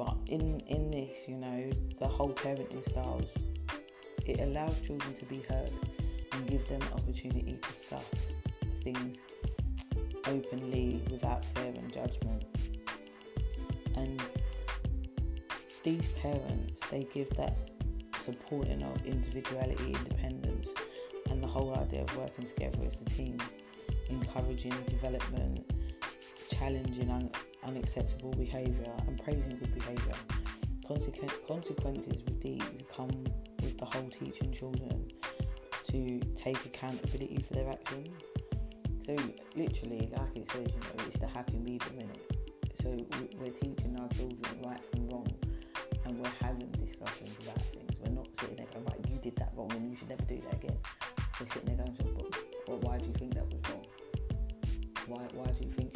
But in in this, you know, the whole parenting styles it allows children to be heard and give them opportunity to discuss things openly without fear and judgment. And these parents, they give that supporting of individuality, independence, and the whole idea of working together as a team, encouraging development, challenging unacceptable behaviour, and praising good behaviour. Consequ- consequences with these come with the whole teaching children to take accountability for their actions. So literally, like it says, you know, it's the happy medium in it. So we're teaching our children right from wrong, and we're having discussions about things. We're not sitting there going, right, you did that wrong, and you should never do that again. We're sitting there going, but, but why do you think that was wrong? Why why do you think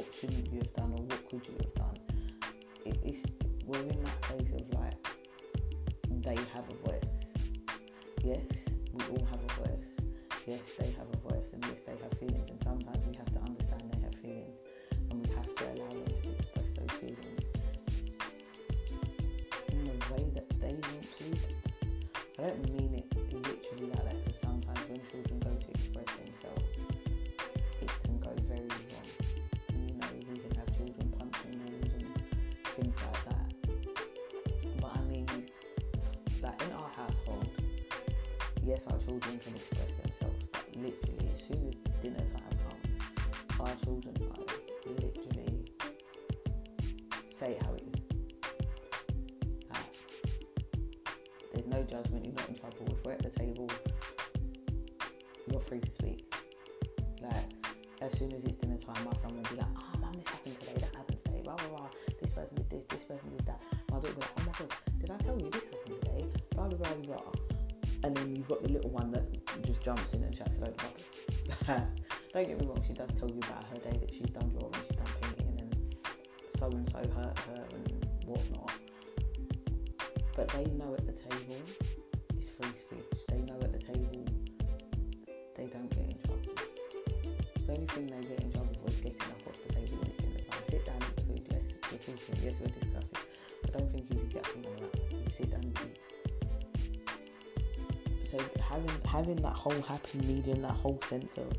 what shouldn't you have done, or what could you have done? It, it's we're in that place of like they have a voice. Yes, we all have a voice. Yes, they have a voice, and yes, they have feelings. Children can express themselves, but literally, as soon as dinner time comes, our children like, got the little one that just jumps in and chats a. Don't get me wrong, she does tell you about her day that she's done drawing, she's done painting, and so and so hurt her and whatnot. But they know at the table it's free speech. They know at the table they don't get in trouble. The only thing they get in trouble for is getting up off the table when it's dinner time. Sit down and the food, yes, we're talking, yes, we're discussing. I don't think you can get from that. Sit down and eat. So having having that whole happy medium, that whole sense of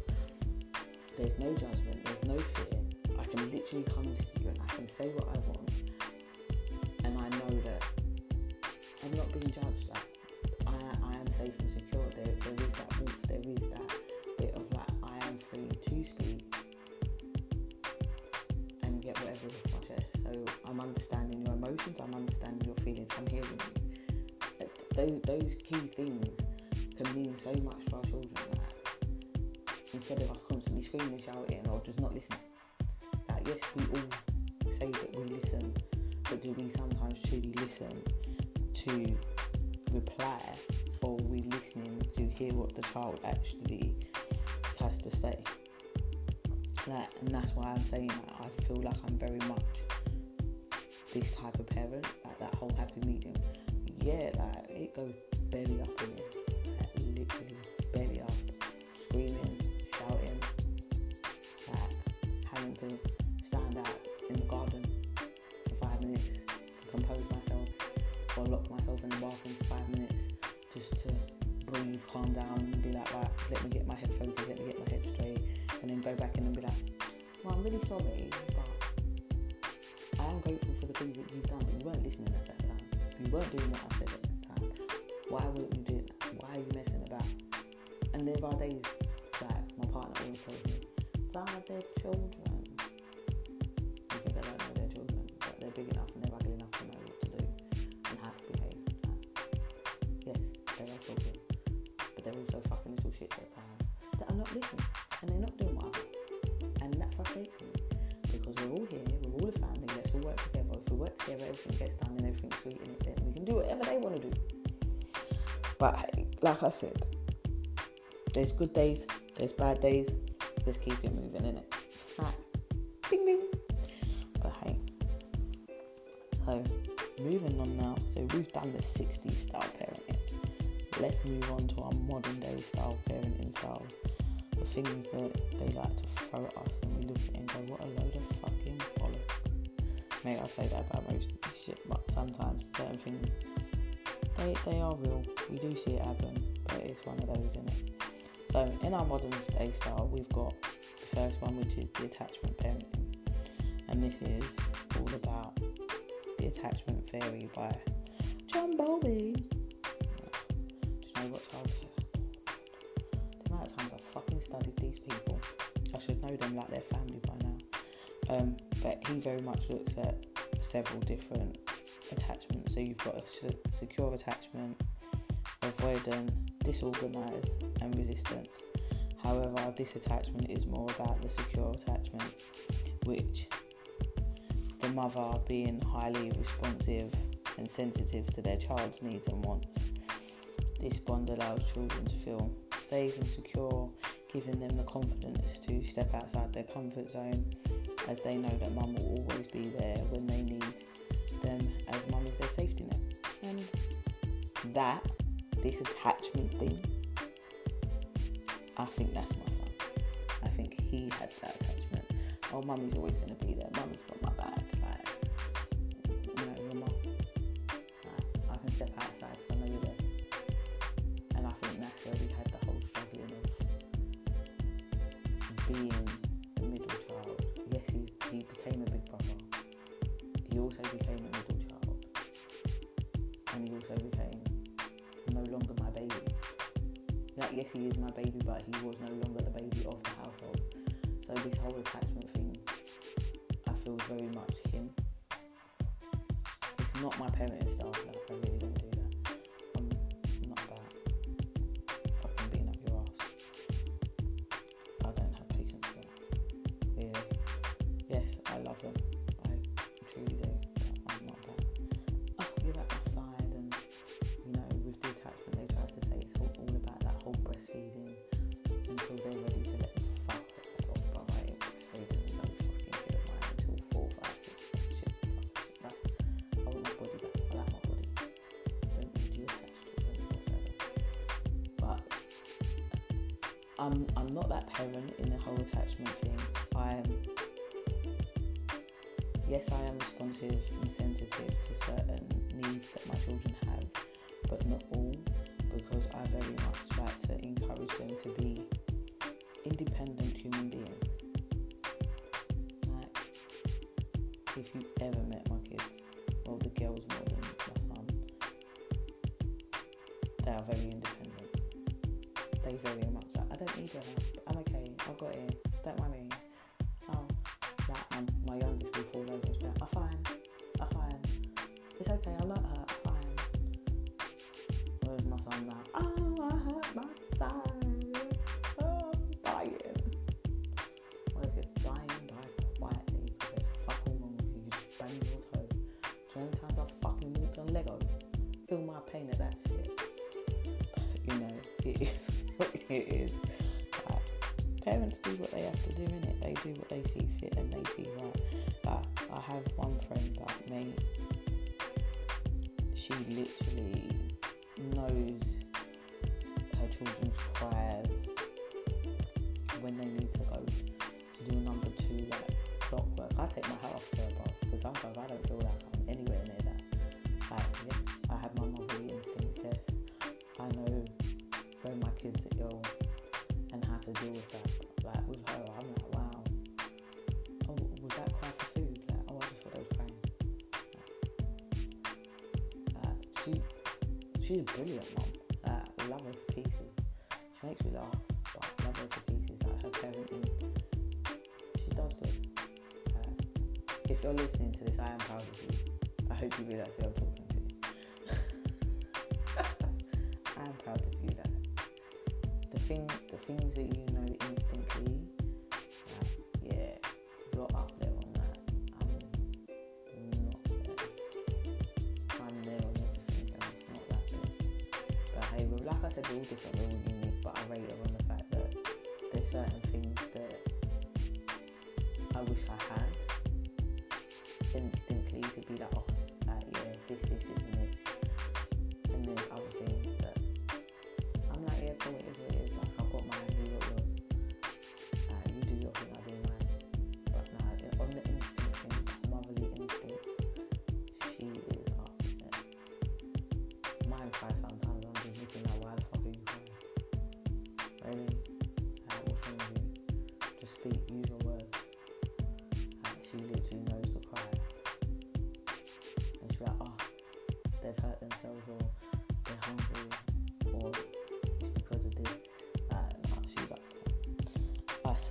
there's no judgment, there's no fear. I can literally come to you and I can say what I want, and I know that I'm not being judged. Shouting, or just not listening. Like, yes, we all say that we listen, but do we sometimes truly listen to reply or are we listening to hear what the child actually has to say? Like, and that's why I'm saying that I feel like I'm very much this type of parent, like that whole happy medium. Yeah, like it goes belly up in it, let me get But like I said, there's good days, there's bad days, let's keep it moving, innit? Right. Bing bing. But hey. So moving on now. So we've done the 60s style parenting. Let's move on to our modern day style parenting styles. The things that they like to throw at us and we look at it and go, what a load of fucking bollocks. Mate, I say that about most shit, but sometimes certain things they, they are real. We do see it happen, but it's one of those, isn't it? So in our modern day style, we've got the first one, which is the attachment parenting, and this is all about the attachment theory by John Bowlby. Do you know what childcare? The amount of times I've fucking studied these people, I should know them like their family by now. Um, but he very much looks at several different attachments. So you've got a secure attachment, avoidant, disorganized, and resistance. However, this attachment is more about the secure attachment, which the mother being highly responsive and sensitive to their child's needs and wants. This bond allows children to feel safe and secure, giving them the confidence to step outside their comfort zone as they know that mum will always be there when they need them as safety net. And that, this attachment thing, I think that's my son. I think he had that attachment. Oh, mummy's always going to be there. Mummy's got my I'm I'm not that parent in the whole attachment thing. I'm yes, I am responsive and sensitive to certain needs that my children have, but not all, because I very much like to encourage them to be independent human beings. Like, if you ever met my kids, well, the girls more than my son, they are very independent children. I'm okay. I've got it. Don't worry. Oh, like I'm, my youngest will fall over. I'm fine. I'm fine. It's okay. I like her. I find. Where's my son now? Oh, I hurt my son. Oh, I'm dying. Well, if you dying, die quietly. There's fucking wrong with you. You just bang your toe. Do you know times I fucking walked on Lego? Feel my pain at that shit. You know, it is what it is parents do what they have to do in it. They do what they see fit and they see right. But I have one friend like me. She literally knows her children's cry 你实也没有那。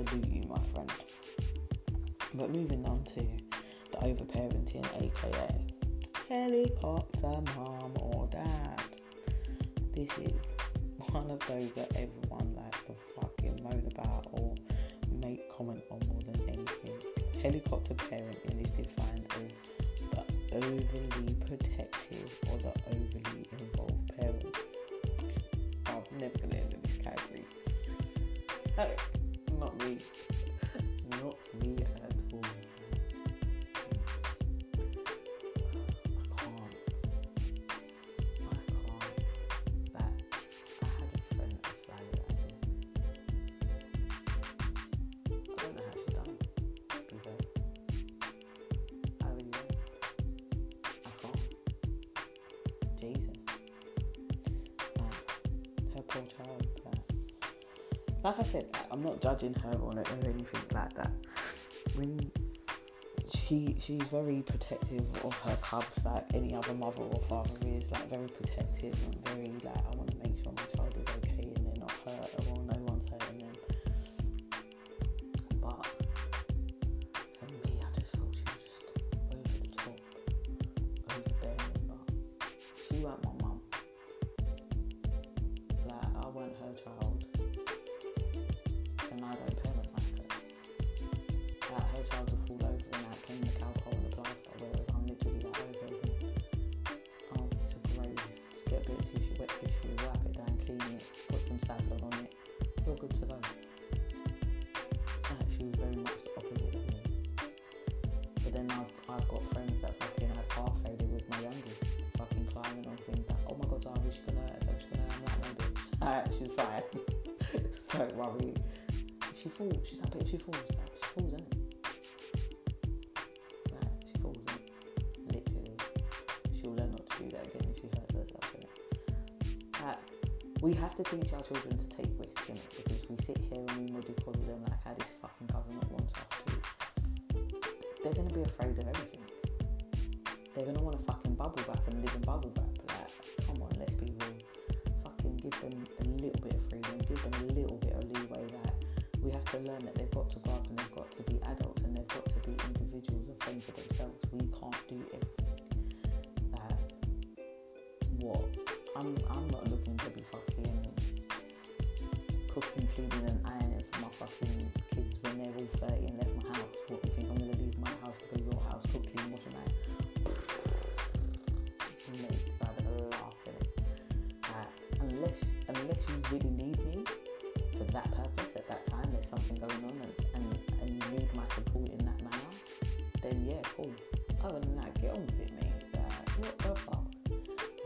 salute you, my friend. But moving on to the overparenting, aka helicopter mom or dad. This is one of those that everyone likes to fucking moan about or make comment on more than anything. Helicopter parenting is defined as the overly protective or the overly involved parent. I'm never gonna end in this category week. like I said, I'm not judging her or anything like that. When she she's very protective of her cubs, like any other mother or father is, like very protective and very like I want children really need me for that purpose at that time, there's something going on and, and, you need my support in that manner, then yeah, cool. Other than that, get on with it, mate. Like, what the fuck?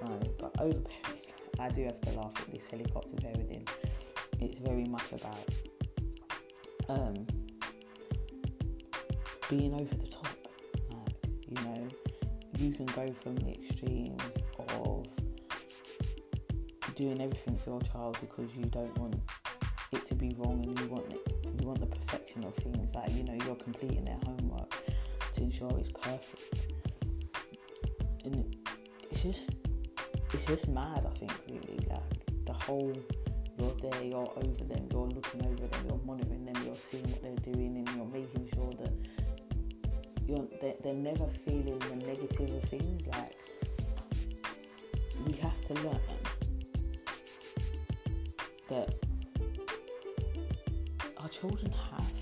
Right, but overparenting, I do have to laugh at this helicopter parenting. It's very much about um, being over the top. Like, you know, you can go from the extremes doing everything for your child because you don't want it to be wrong and you want it, you want the perfection of things. Like you know, you're completing their homework to ensure it's perfect, and it's just it's just mad. I think really like the whole you're there, you're over them, you're looking over them, you're monitoring them, you're seeing what they're doing, and you're making sure that you're they're, never feeling the negative of things. Like we have to learn that our children have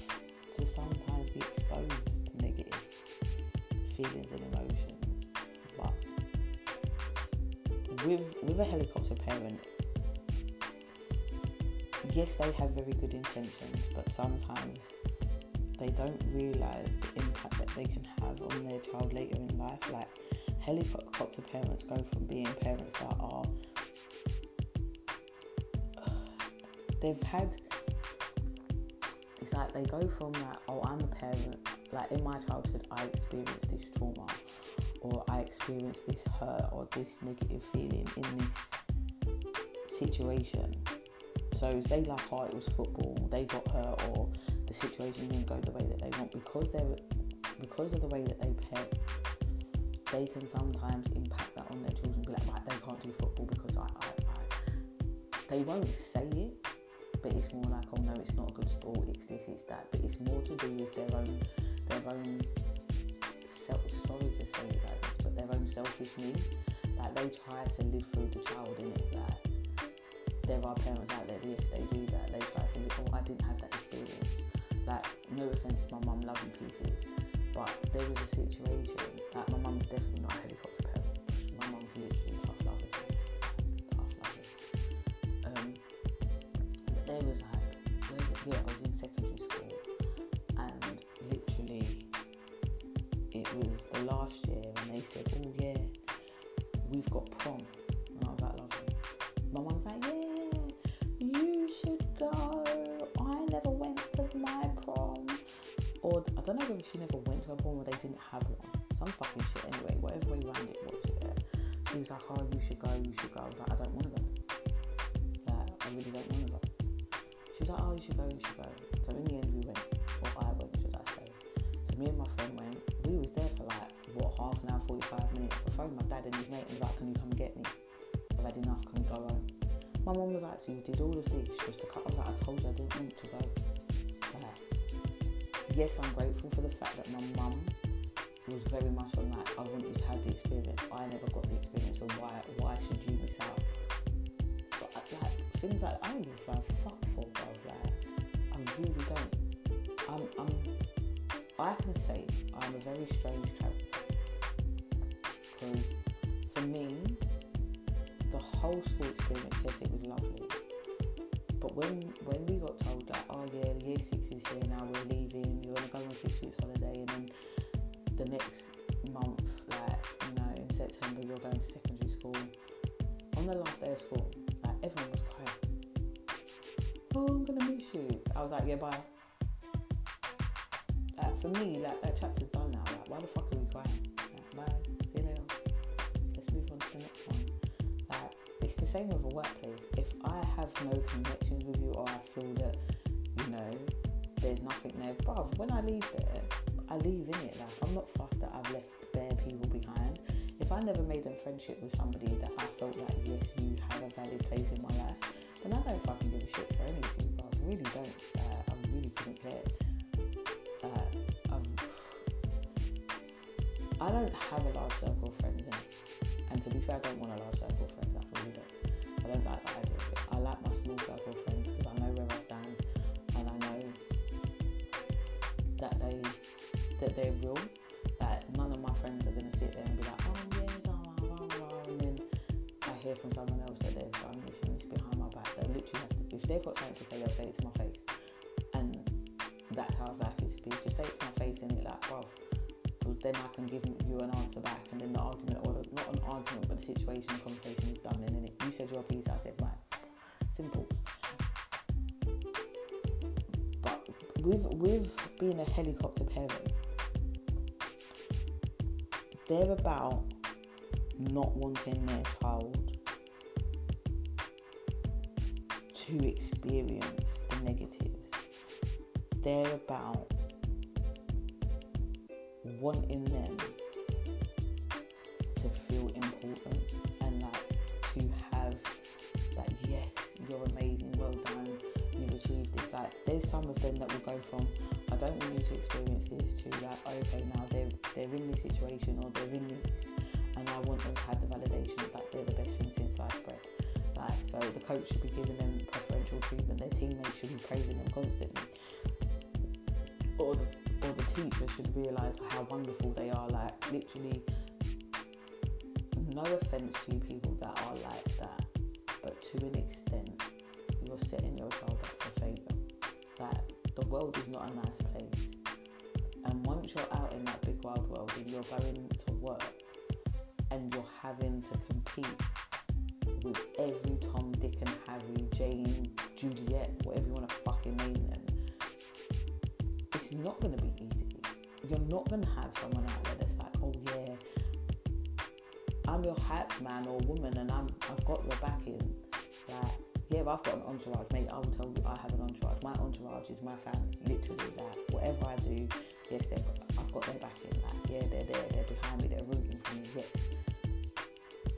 to sometimes be exposed to negative feelings and emotions. But with with a helicopter parent, yes, they have very good intentions, but sometimes they don't realise the impact that they can have on their child later in life. Like helicopter parents go from being parents that are they've had it's like they go from like oh i'm a parent like in my childhood i experienced this trauma or i experienced this hurt or this negative feeling in this situation. So say like oh it was football they got hurt or the situation didn't go the way that they want because they're because of the way that they parent they can sometimes impact that on their children be like right they can't do football because I, I, I they won't say it but it's more like, oh no, it's not a good sport, it's this, it's that. But it's more to do with their own, their own self. Sorry to say it like this, but their own selfish needs. Like they try to live through the child in it. Like there are parents out there, yes, they do that. They try to live. Oh, I didn't have that experience. Like no offense my mum, loving pieces, but there was a situation. Like my mum's definitely not last year, and they said, "Oh yeah, we've got prom," and I was like, "Lovely." My mum's like, "Yeah, you should go. I never went to my prom." Or I don't know whether she never went to a prom or they didn't have one. Some fucking shit anyway. Whatever way around it was, yeah. She was like, "Oh, you should go. You should go." I was like, "I don't want to go. Like, I really don't want to go." She was like, oh, you should go, you should go. 45 minutes. I phoned my dad and his mate and was like, can you come get me? I've had enough, can we go home? My mum was like, so you did all of this just to cut. I was like, I told you I didn't want to go. Like, yes, I'm grateful for the fact that my mum was very much on that. I want you to have the experience. I never got the experience, so why, why should you miss out? But uh, like, things like, I don't give a fuck for, bro. Like, I really don't. I'm, I'm, I can say I'm a very strange character. For me, the whole school experience, yes, it was lovely. But when when we got told that, oh yeah, year six is here now, we're leaving, you're gonna go on six weeks holiday, and then the next month, like you know, in September, you're going to secondary school. On the last day of school, like everyone was crying. Oh, I'm gonna miss you. I was like, yeah, bye. Like for me, like that chapter's done now. Like, why the fuck are we crying? Same with a workplace. If I have no connections with you, or I feel that you know there's nothing there, bruv, when I leave there, I leave in it. Like, I'm not fussed that I've left bare people behind. If I never made a friendship with somebody that I felt like, yes, you have a valid place in my life, then I don't fucking give a shit for anything. I really don't. Uh, I really couldn't care. Uh, um, I don't have a large circle of friends, and to be fair, I don't want a large circle that of. I like my small circle friends because I know where I stand, and I know that they that they're real. That none of my friends are gonna sit there and be like, oh yeah, and then I hear from someone else that they've done this and this behind my back. They literally have to If they've got something to say, they'll say it to my face. And that's how I'd like it to be. Just say it to my face and it like, oh, well, Because then I can give you an answer back, and then the argument, or not an argument, but the situation, conversation is done. And then you said your piece, with being a helicopter parent, they're about not wanting their child to experience the negatives. They're about wanting them that will go from I don't want you to experience this to like okay now they're they're in this situation or they're in this and I want them to have the validation that they're the best thing since bread. Like, so the coach should be giving them preferential treatment. Their teammates should be praising them constantly, or the or the teacher should realise how wonderful they are. Like, literally, no offense to people that are like that, but to an extent, you're setting your child up for failure. Like, world is not a nice place. And once you're out in that big wild world and you're going to work and you're having to compete with every Tom, Dick, and Harry, Jane, Juliet, whatever you want to fucking name them, it's not going to be easy. You're not going to have someone out there that's like, oh yeah, I'm your hype man or woman, and I'm I've got your backing. Like, yeah, I've got an entourage, mate. I will tell you, I have an entourage. My entourage is my family, literally. Like, whatever I do, yes, I've got their backing. Like, yeah, they're there, they're behind me, they're rooting for me. Yes,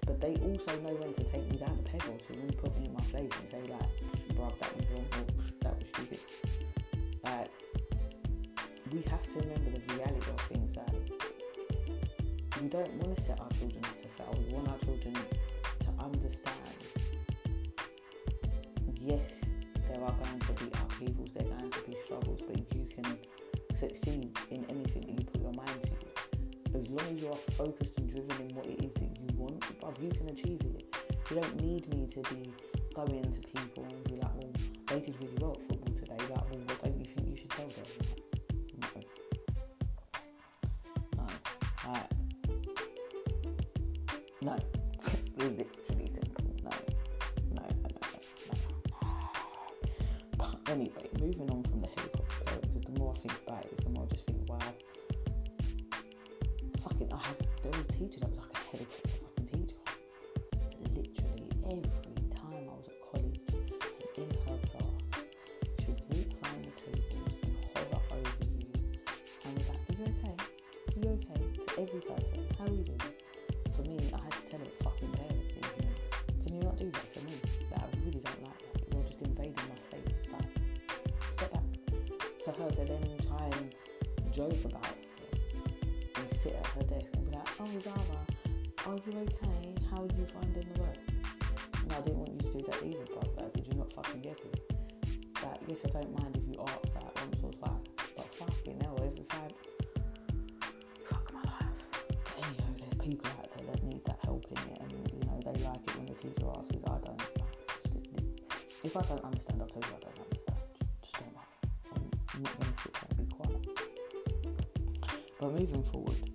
but they also know when to take me down the peg or two and put me in my place and say like, bruv, that was wrong, or that was stupid. Like, we have to remember the reality of things that we don't want to set our children up to fail. We want our children to understand. Are going to be upheavals, there are going to be struggles, but you can succeed in anything that you put your mind to. As long as you are focused and driven in what it is that you want, you can achieve it. You don't need me to be going to people are you okay? How are you finding the work? No, I didn't want you to do that either, but Like, did you not fucking get it? Like, yes, I don't mind if you ask that once or twice, but fucking hell, every five people out there that need that help in it, and you know they like it when the teacher asks. I don't. If I don't understand, I'll tell you I don't understand. Just don't worry. I'm not going to sit there and be quiet. But moving forward,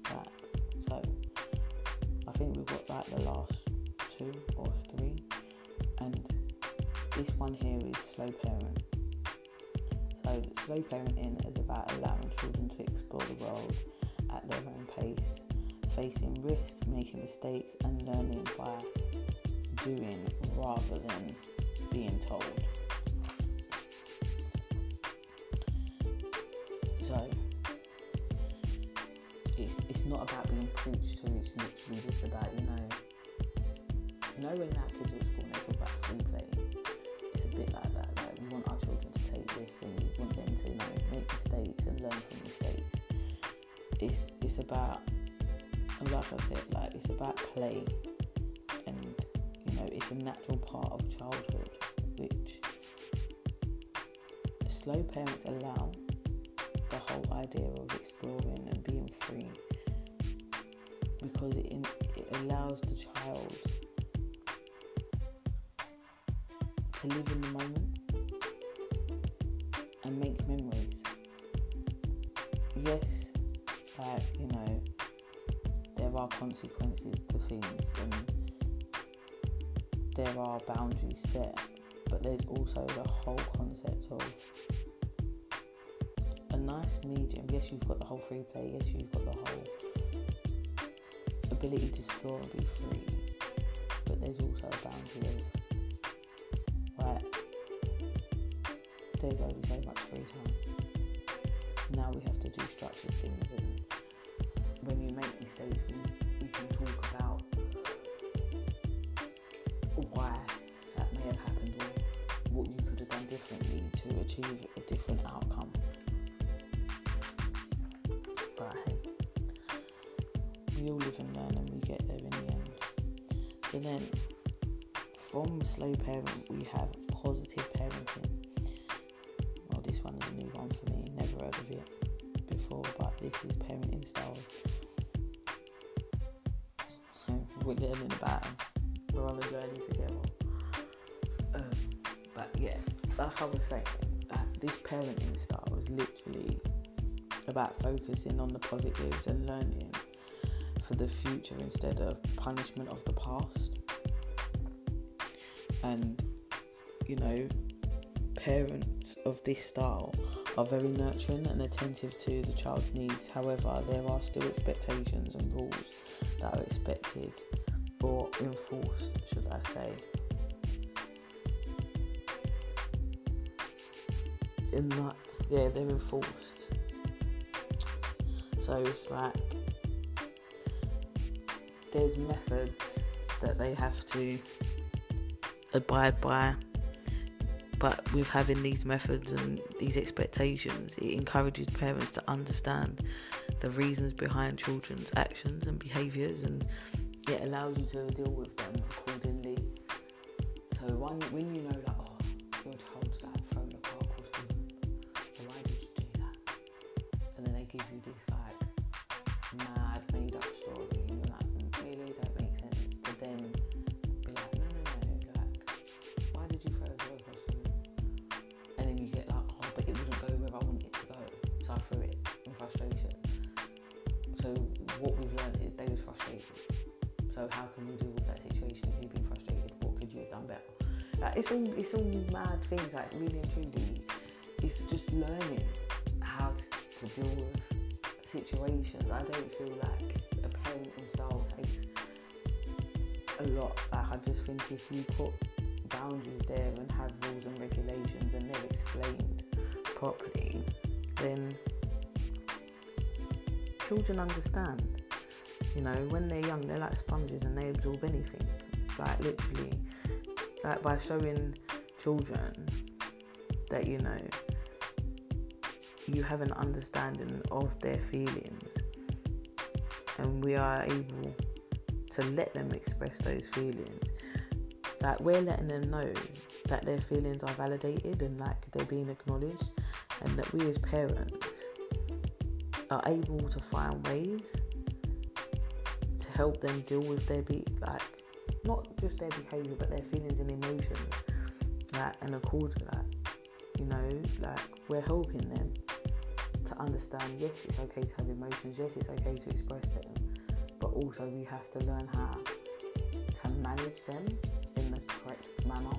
Slow parenting is about allowing children to explore the world at their own pace facing risks, making mistakes, and learning by doing rather than being told. So it's it's not about being preached to, it's literally just about, you know, knowing that It's about like I said, like it's about play, and you know it's a natural part of childhood, which slow parents allow the whole idea of exploring and being free because it, it allows the child to live in the moment to things and there are boundaries set, but there's also the whole concept of a nice medium. Yes, you've got the whole free play, yes, you've got the whole ability to explore and be free, but there's also a boundary of, right, there's only so much achieve a different outcome. But hey, we all live and learn and we get there in the end. So then, from slow parent, we have positive parenting. Well, this one is a new one for me, never heard of it before, but this is parenting style. So we're learning about them we're on the journey together. Um, but yeah, like I was saying, this parenting style was literally about focusing on the positives and learning for the future instead of punishment of the past. And you know, parents of this style are very nurturing and attentive to the child's needs. However, there are still expectations and rules that are expected or enforced, should I say. That, yeah, they're enforced. So it's like there's methods that they have to abide by. But with having these methods and these expectations, it encourages parents to understand the reasons behind children's actions and behaviours and it allows you to deal with them accordingly. So when, when you know give you this like mad made up story, and you're like, really don't make sense. To then be like, no, no, no, like, why did you throw a car across the? And then you get like, oh, but it wouldn't go where I wanted it to go, so I threw it in frustration. So what we've learned is they was frustrated. So how can we deal with that situation if you've been frustrated? What could you have done better? Like it's all it's all mad things. Like really and truly, it's just learning to, deal with situations. I don't feel like a parenting style takes a lot. Like I just think if you put boundaries there and have rules and regulations and they're explained properly, then children understand you know, when they're young, they're like sponges and they absorb anything. Like literally, like by showing children that you know you have an understanding of their feelings, and we are able to let them express those feelings. Like we're letting them know that their feelings are validated and like they're being acknowledged, and that we as parents are able to find ways to help them deal with their be like not just their behavior but their feelings and emotions like and accord to that you know like we're helping them to understand yes it's okay to have emotions yes it's okay to express them but also we have to learn how to manage them in the correct manner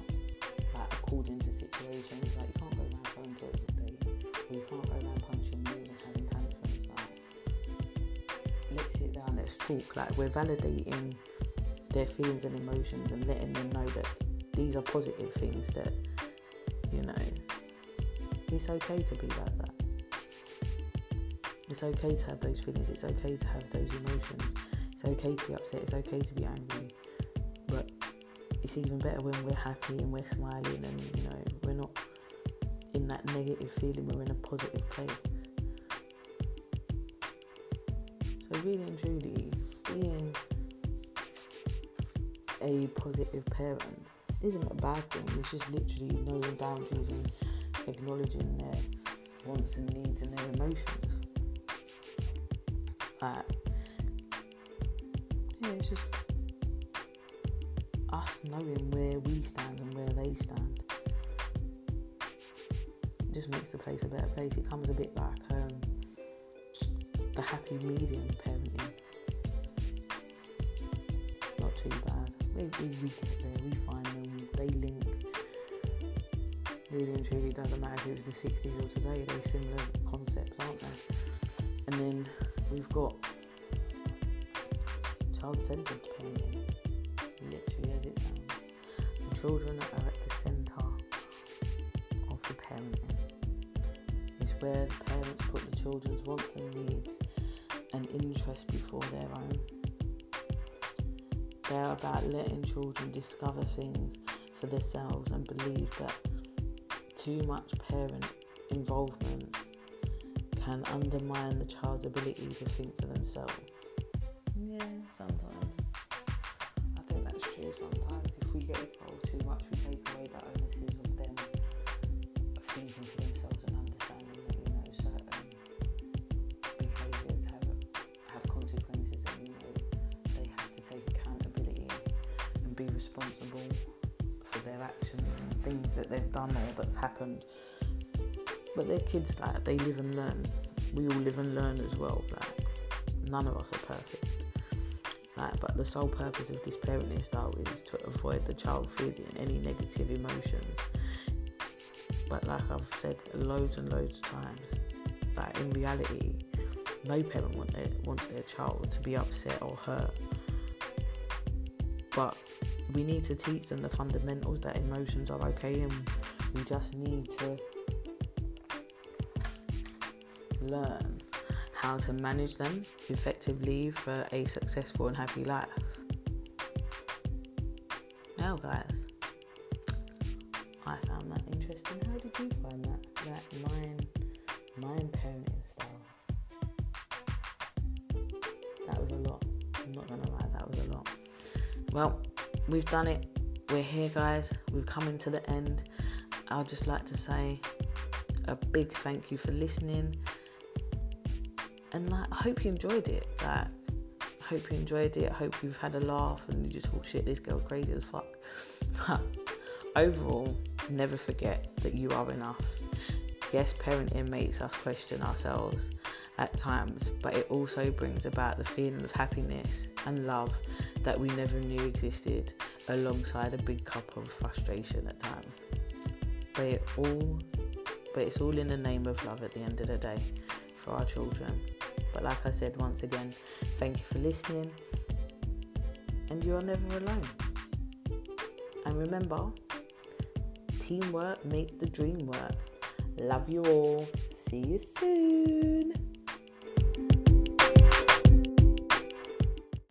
like according to situations. Like you can't go around throwing toys all day you can't go around punching me and having tantrums like let's sit down let's talk. Like we're validating their feelings and emotions and letting them know that these are positive things that you know it's okay to be like that it's okay to have those feelings it's okay to have those emotions it's okay to be upset it's okay to be angry but it's even better when we're happy and we're smiling and you know we're not in that negative feeling we're in a positive place so really and truly being a positive parent isn't a bad thing. It's just literally knowing boundaries and acknowledging their wants and needs and their emotions. Uh, yeah, it's just us knowing where we stand and where they stand. It just makes the place a better place. It comes a bit like um, the happy medium parenting too bad. We, we, we get there, we find them, they link. Really and truly doesn't matter if it was the 60s or today, they're similar concepts, aren't they? And then we've got child centered parenting, literally as it sounds. The children are at the centre of the parenting. It's where the parents put the children's wants and needs and interests before their own. They're about letting children discover things for themselves and believe that too much parent involvement can undermine the child's ability to think for themselves. Yeah, sometimes. I think that's true sometimes. If we get involved too much, we take away the onus of them thinking for themselves and understanding that, you know, certain behaviours have have consequences and, you know, they have to take accountability and be responsible for their actions and things that they've done or that's happened. But they're kids like they live and learn. We all live and learn as well. Like none of us are perfect. Like, but the sole purpose of this parenting style is to avoid the child feeling any negative emotions. But like I've said loads and loads of times, like in reality, no parent want their, wants their child to be upset or hurt. But we need to teach them the fundamentals that emotions are okay and we just need to learn how to manage them effectively for a successful and happy life. Now, guys, I found that interesting. How did you find that? That nine, nine parenting styles. That was a lot. I'm not gonna lie, that was a lot. Well, we've done it. We're here, guys. We've come into the end. I'd just like to say a big thank you for listening and like I hope you enjoyed it. Like I hope you enjoyed it. I hope you've had a laugh and you just thought shit this girl crazy as fuck. But overall, never forget that you are enough. Yes, parenting makes us question ourselves at times, but it also brings about the feeling of happiness and love that we never knew existed alongside a big cup of frustration at times. But it all but it's all in the name of love at the end of the day for our children. But like I said once again, thank you for listening. And you are never alone. And remember, teamwork makes the dream work. Love you all. See you soon.